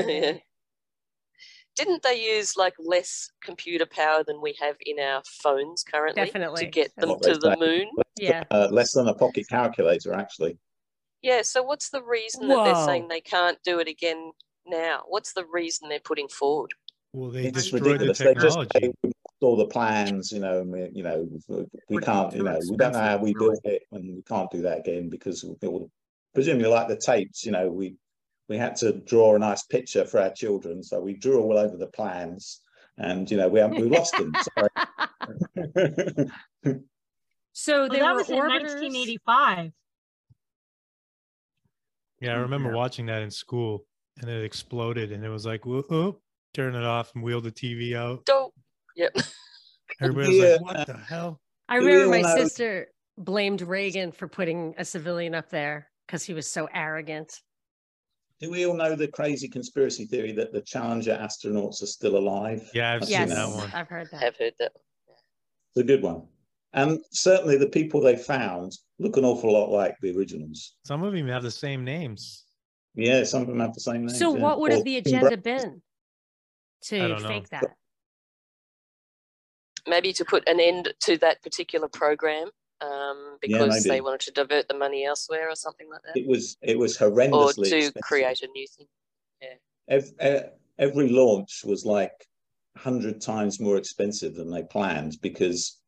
Yeah. Didn't they use like less computer power than we have in our phones currently Definitely. to get them What to the say. moon? Yeah. uh, less than a pocket calculator, actually. Yeah, so what's the reason that they're saying they can't do it again now? What's the reason they're putting forward? Well, they It's destroyed the ridiculous. They just technology. say we lost all the plans, you know, we, you know, we can't, you know, we don't know how we built it, and we can't do that again because it will, presumably, like the tapes, you know, we we had to draw a nice picture for our children, so we drew all over the plans, and you know, we haven't we lost them. *laughs* Sorry. *laughs* So Well, that were was in 1985. Yeah, I mm, remember Yeah. watching that in school, and it exploded, and it was like, whoop, whoop, turn it off and wheel the TV out. Don't. Yep. *laughs* Everybody was Yeah. like, "What the hell?" I remember all my know- sister blamed Reagan for putting a civilian up there because he was so arrogant. Do we all know the crazy conspiracy theory that the Challenger astronauts are still alive? Yeah, I've I've seen Yes, that one. I've heard that. I've heard that. It's a good one. And certainly the people they found look an awful lot like the originals. Some of them have the same names. Yeah, some of them have the same names. So yeah. what would have the agenda been to don't know. fake that? Maybe to put an end to that particular program um, because they wanted to divert the money elsewhere or something like that, It was it was horrendously or to expensive. create a new thing. Every, every launch was like hundred times more expensive than they planned because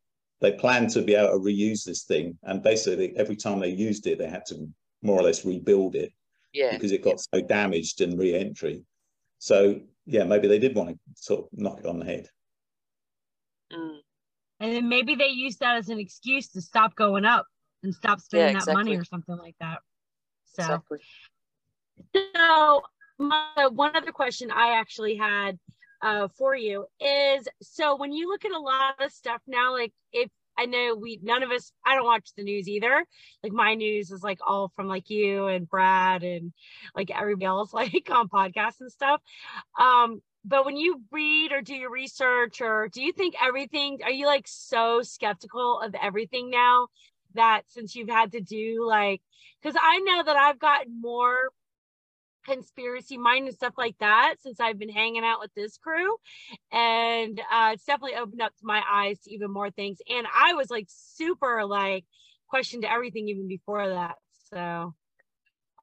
they planned to be able to reuse this thing, and basically every time they used it, they had to more or less rebuild it Yeah, because it got so damaged in re-entry. So yeah, maybe they did want to sort of knock it on the head. Mm, And then maybe they use that as an excuse to stop going up and stop spending that money or something like that. So, exactly. so my, one other question I actually had uh, for you is so when you look at a lot of stuff now, like if I know we none of us I don't watch the news either. Like my news is like all from like you and Brad and like everybody else *laughs* like on podcasts and stuff. Um, but when you read or do your research or do you think everything are you like so skeptical of everything now that since you've had to do like because I know that I've gotten more conspiracy mind and stuff like that since I've been hanging out with this crew. And uh, it's definitely opened up my eyes to even more things. And I was like super like questioned everything even before that. So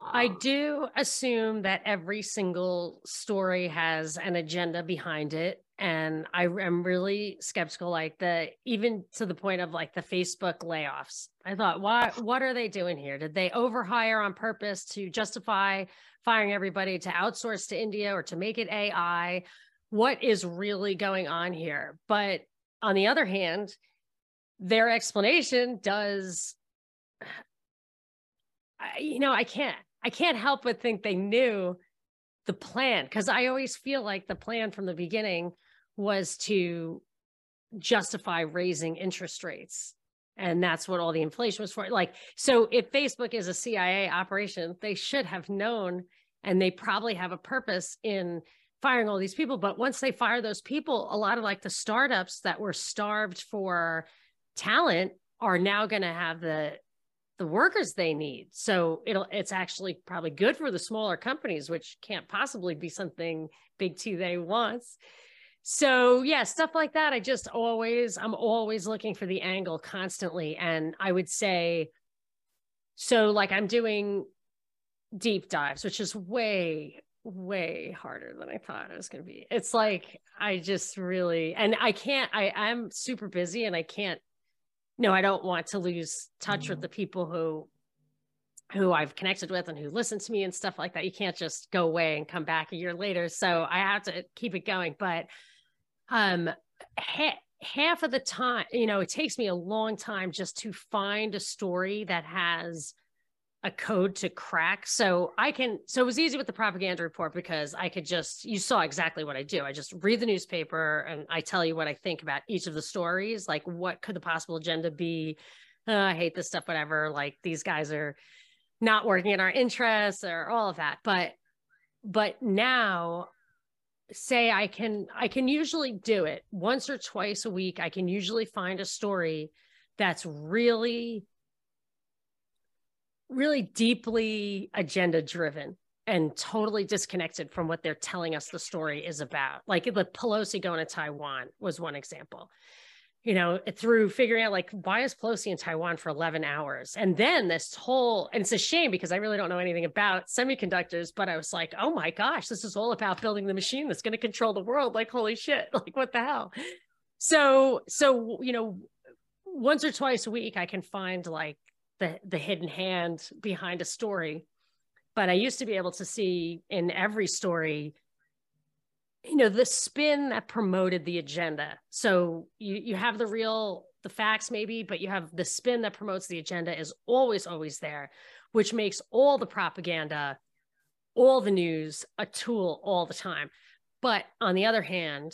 I do assume that every single story has an agenda behind it. And I am really skeptical, like the even to the point of like the Facebook layoffs. I thought, why what are they doing here? Did they overhire on purpose to justify firing everybody to outsource to India or to make it AI? What is really going on here? But on the other hand, their explanation does I, you know, I can't, I can't help but think they knew the plan because I always feel like the plan from the beginning was to justify raising interest rates. And that's what all the inflation was for. Like, so if Facebook is a CIA operation, they should have known and they probably have a purpose in firing all these people. But once they fire those people, a lot of like the startups that were starved for talent are now going to have the the workers they need. So it'll it's actually probably good for the smaller companies, which can't possibly be something Big T they wants. So yeah, stuff like that. I just always I'm always looking for the angle constantly. And I would say, so like I'm doing deep dives, which is way, way harder than I thought it was gonna be. It's like I just really and I can't I I'm super busy and I can't no, I don't want to lose touch with the people who who I've connected with and who listen to me and stuff like that. You can't just go away and come back a year later. So I have to keep it going. But um ha- half of the time, you know, it takes me a long time just to find a story that has a code to crack. So I can, so it was easy with the propaganda report because I could just, you saw exactly what I do. I just read the newspaper and I tell you what I think about each of the stories. Like, what could the possible agenda be? Uh, I hate this stuff, whatever. Like, these guys are not working in our interests or all of that. But, but now, say I can, I can usually do it once or twice a week. I can usually find a story that's really really deeply agenda driven and totally disconnected from what they're telling us the story is about. Like the Pelosi going to Taiwan was one example. You know, through figuring out like why is Pelosi in Taiwan for 11 hours? And then this whole, and it's a shame because I really don't know anything about semiconductors, but I was like, oh my gosh, this is all about building the machine that's going to control the world. Like, holy shit, *laughs* like what the hell? So, so, you know, once or twice a week, I can find like the the hidden hand behind a story. But i used to be able to see in every story you know the spin that promoted the agenda. So you you have the real the facts maybe but you have the spin that promotes the agenda is always always there which makes all the propaganda all the news a tool all the time. But on the other hand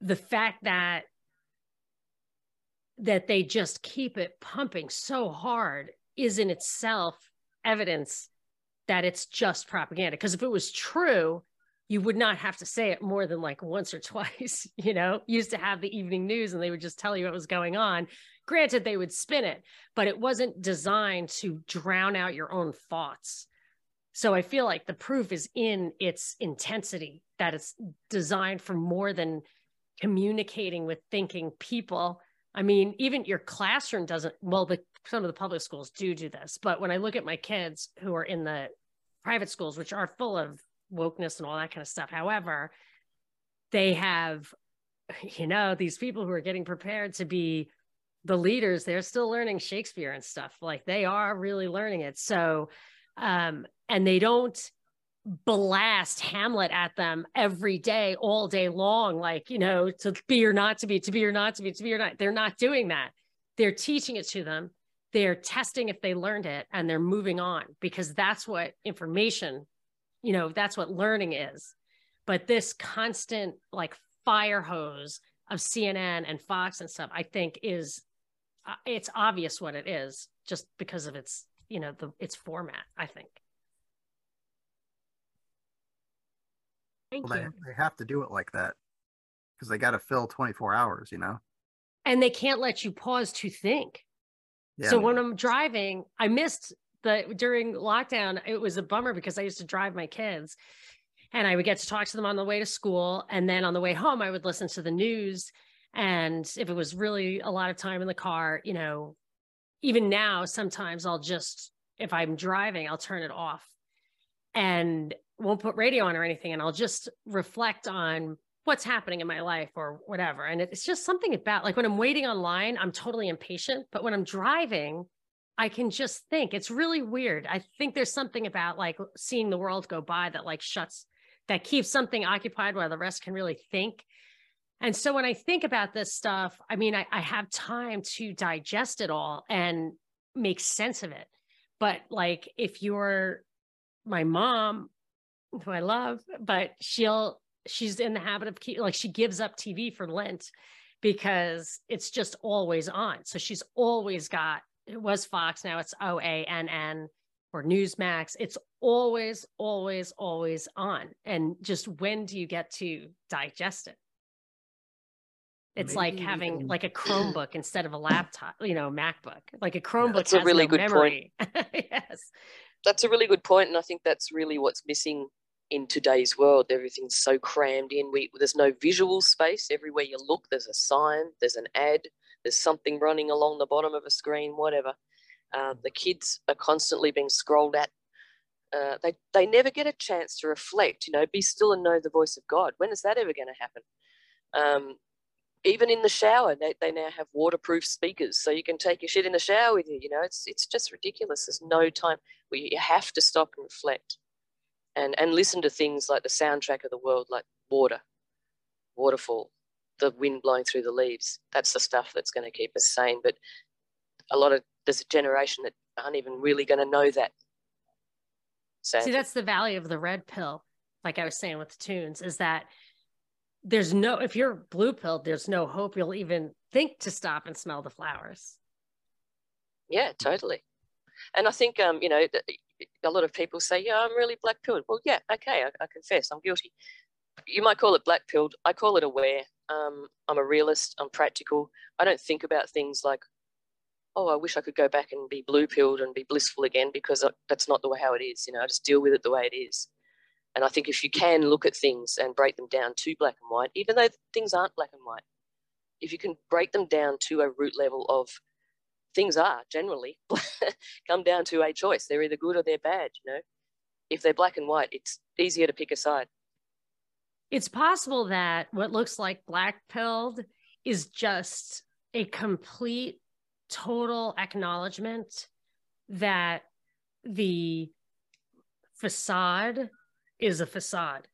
the fact that that they just keep it pumping so hard is in itself evidence that it's just propaganda. Because if it was true, you would not have to say it more than like once or *laughs* twice, you know, used to have the evening news and they would just tell you what was going on. Granted, they would spin it, but it wasn't designed to drown out your own thoughts. So I feel like the proof is in its intensity, that it's designed for more than communicating with thinking people. I mean, even your classroom doesn't, well, the, some of the public schools do do this, but when I look at my kids who are in the private schools, which are full of wokeness and all that kind of stuff. However, they have, you know, these people who are getting prepared to be the leaders, they're still learning Shakespeare and stuff. Like they are really learning it. So, um, and they don't blast Hamlet at them every day, all day long, like, you know, to be or not to be, to be or not to be, to be or not. They're not doing that. They're teaching it to them. They're testing if they learned it and they're moving on because that's what information you know that's what learning is but this constant like fire hose of cnn and fox and stuff i think is uh, it's obvious what it is just because of its you know the its format i think Thank well, you. they, they have to do it like that because they got to fill 24 hours you know and they can't let you pause to think yeah so when i'm driving i missed the during lockdown, it was a bummer because I used to drive my kids and I would get to talk to them on the way to school. And then on the way home, I would listen to the news. And if it was really a lot of time in the car, you know, even now, sometimes I'll just, if I'm driving, I'll turn it off and won't put radio on or anything. And I'll just reflect on what's happening in my life or whatever. And it's just something about like when I'm waiting online, I'm totally impatient. But when I'm driving, I can just think it's really weird. I think there's something about like seeing the world go by that like shuts that keeps something occupied while the rest can really think. And so when I think about this stuff, I mean, I, I have time to digest it all and make sense of it. But like if you're my mom, who I love, but she'll she's in the habit of keep, like she gives up TV for Lent because it's just always on. So she's always got it was Fox, now it's OANN or Newsmax. It's always, always, always on. And just when do you get to digest it? It's like having like a Chromebook *clears throat* instead of a laptop, you know, MacBook. Like a Chromebook That's a really no good point. *laughs* yes. That's a really good point, and I think that's really what's missing in today's world. Everything's so crammed in. We there's no visual space. Everywhere you look, there's a sign, there's an ad, there's something running along the bottom of a screen, whatever. Uh, the kids are constantly being scrolled at. Uh, they they never get a chance to reflect. You know, be still and know the voice of God. When is that ever going to happen? Um, even in the shower, they, they now have waterproof speakers, so you can take your shit in the shower with you. You know, it's it's just ridiculous. There's no time. We you have to stop and reflect, and and listen to things like the soundtrack of the world, like water, waterfall, the wind blowing through the leaves. That's the stuff that's going to keep us sane. But a lot of there's a generation that aren't even really going to know that. Sad. See, that's the value of the red pill. Like I was saying with the tunes, is that there's no if you're blue pilled, there's no hope you'll even think to stop and smell the flowers. Yeah, totally. And I think, um, you know, a lot of people say, yeah, I'm really black pilled. Well, yeah, okay, I, I confess, I'm guilty. You might call it black pilled. I call it aware. Um, I'm a realist. I'm practical. I don't think about things like, oh, I wish I could go back and be blue pilled and be blissful again because that's not the way how it is. You know, I just deal with it the way it is. And I think if you can look at things and break them down to black and white, even though things aren't black and white, if you can break them down to a root level of things are generally *laughs* come down to a choice. They're either good or they're bad, you know. If they're black and white, it's easier to pick a side. It's possible that what looks like black pilled is just a complete, total acknowledgement that the facade is a facade.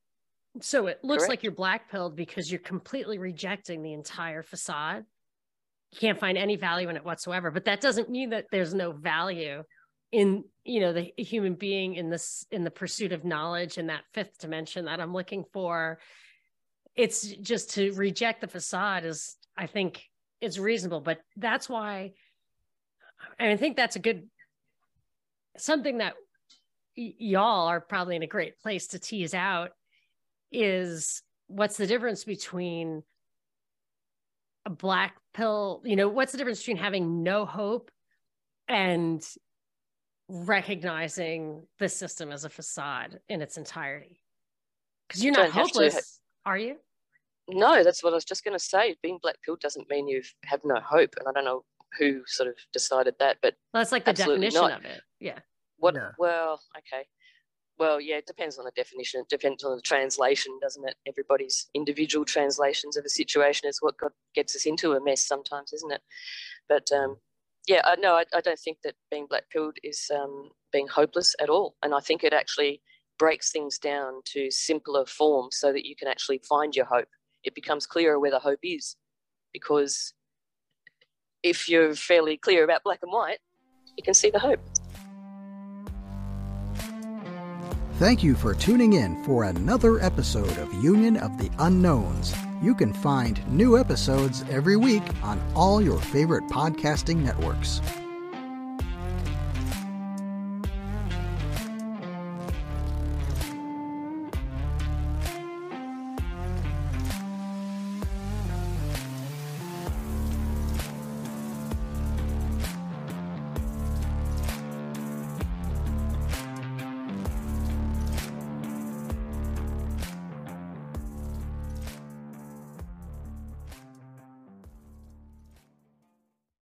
So it looks Correct. like you're black pilled because you're completely rejecting the entire facade. Can't find any value in it whatsoever. But that doesn't mean that there's no value in you know the human being in this in the pursuit of knowledge in that fifth dimension that i'm looking for it's just to reject the facade is i think is reasonable but that's why and i think that's a good something that y- y'all are probably in a great place to tease out is what's the difference between a black pill, you know, what's the difference between having no hope and recognizing the system as a facade in its entirety? Because you're not Don't to hopeless, are you? No, that's what I was just going to say. Being black pilled doesn't mean you have no hope, and I don't know who sort of decided that, but Well, that's like the definition not. of it. Yeah. what? Yeah. Well, okay. Well, yeah, it depends on the definition. It depends on the translation, doesn't it? Everybody's individual translations of a situation is what got, gets us into a mess sometimes, isn't it? But um, yeah, I, no, I, I don't think that being black pilled is um, being hopeless at all. And I think it actually breaks things down to simpler forms so that you can actually find your hope. It becomes clearer where the hope is because if you're fairly clear about black and white, you can see the hope. Thank you for tuning in for another episode of Union of the Unknowns. You can find new episodes every week on all your favorite podcasting networks.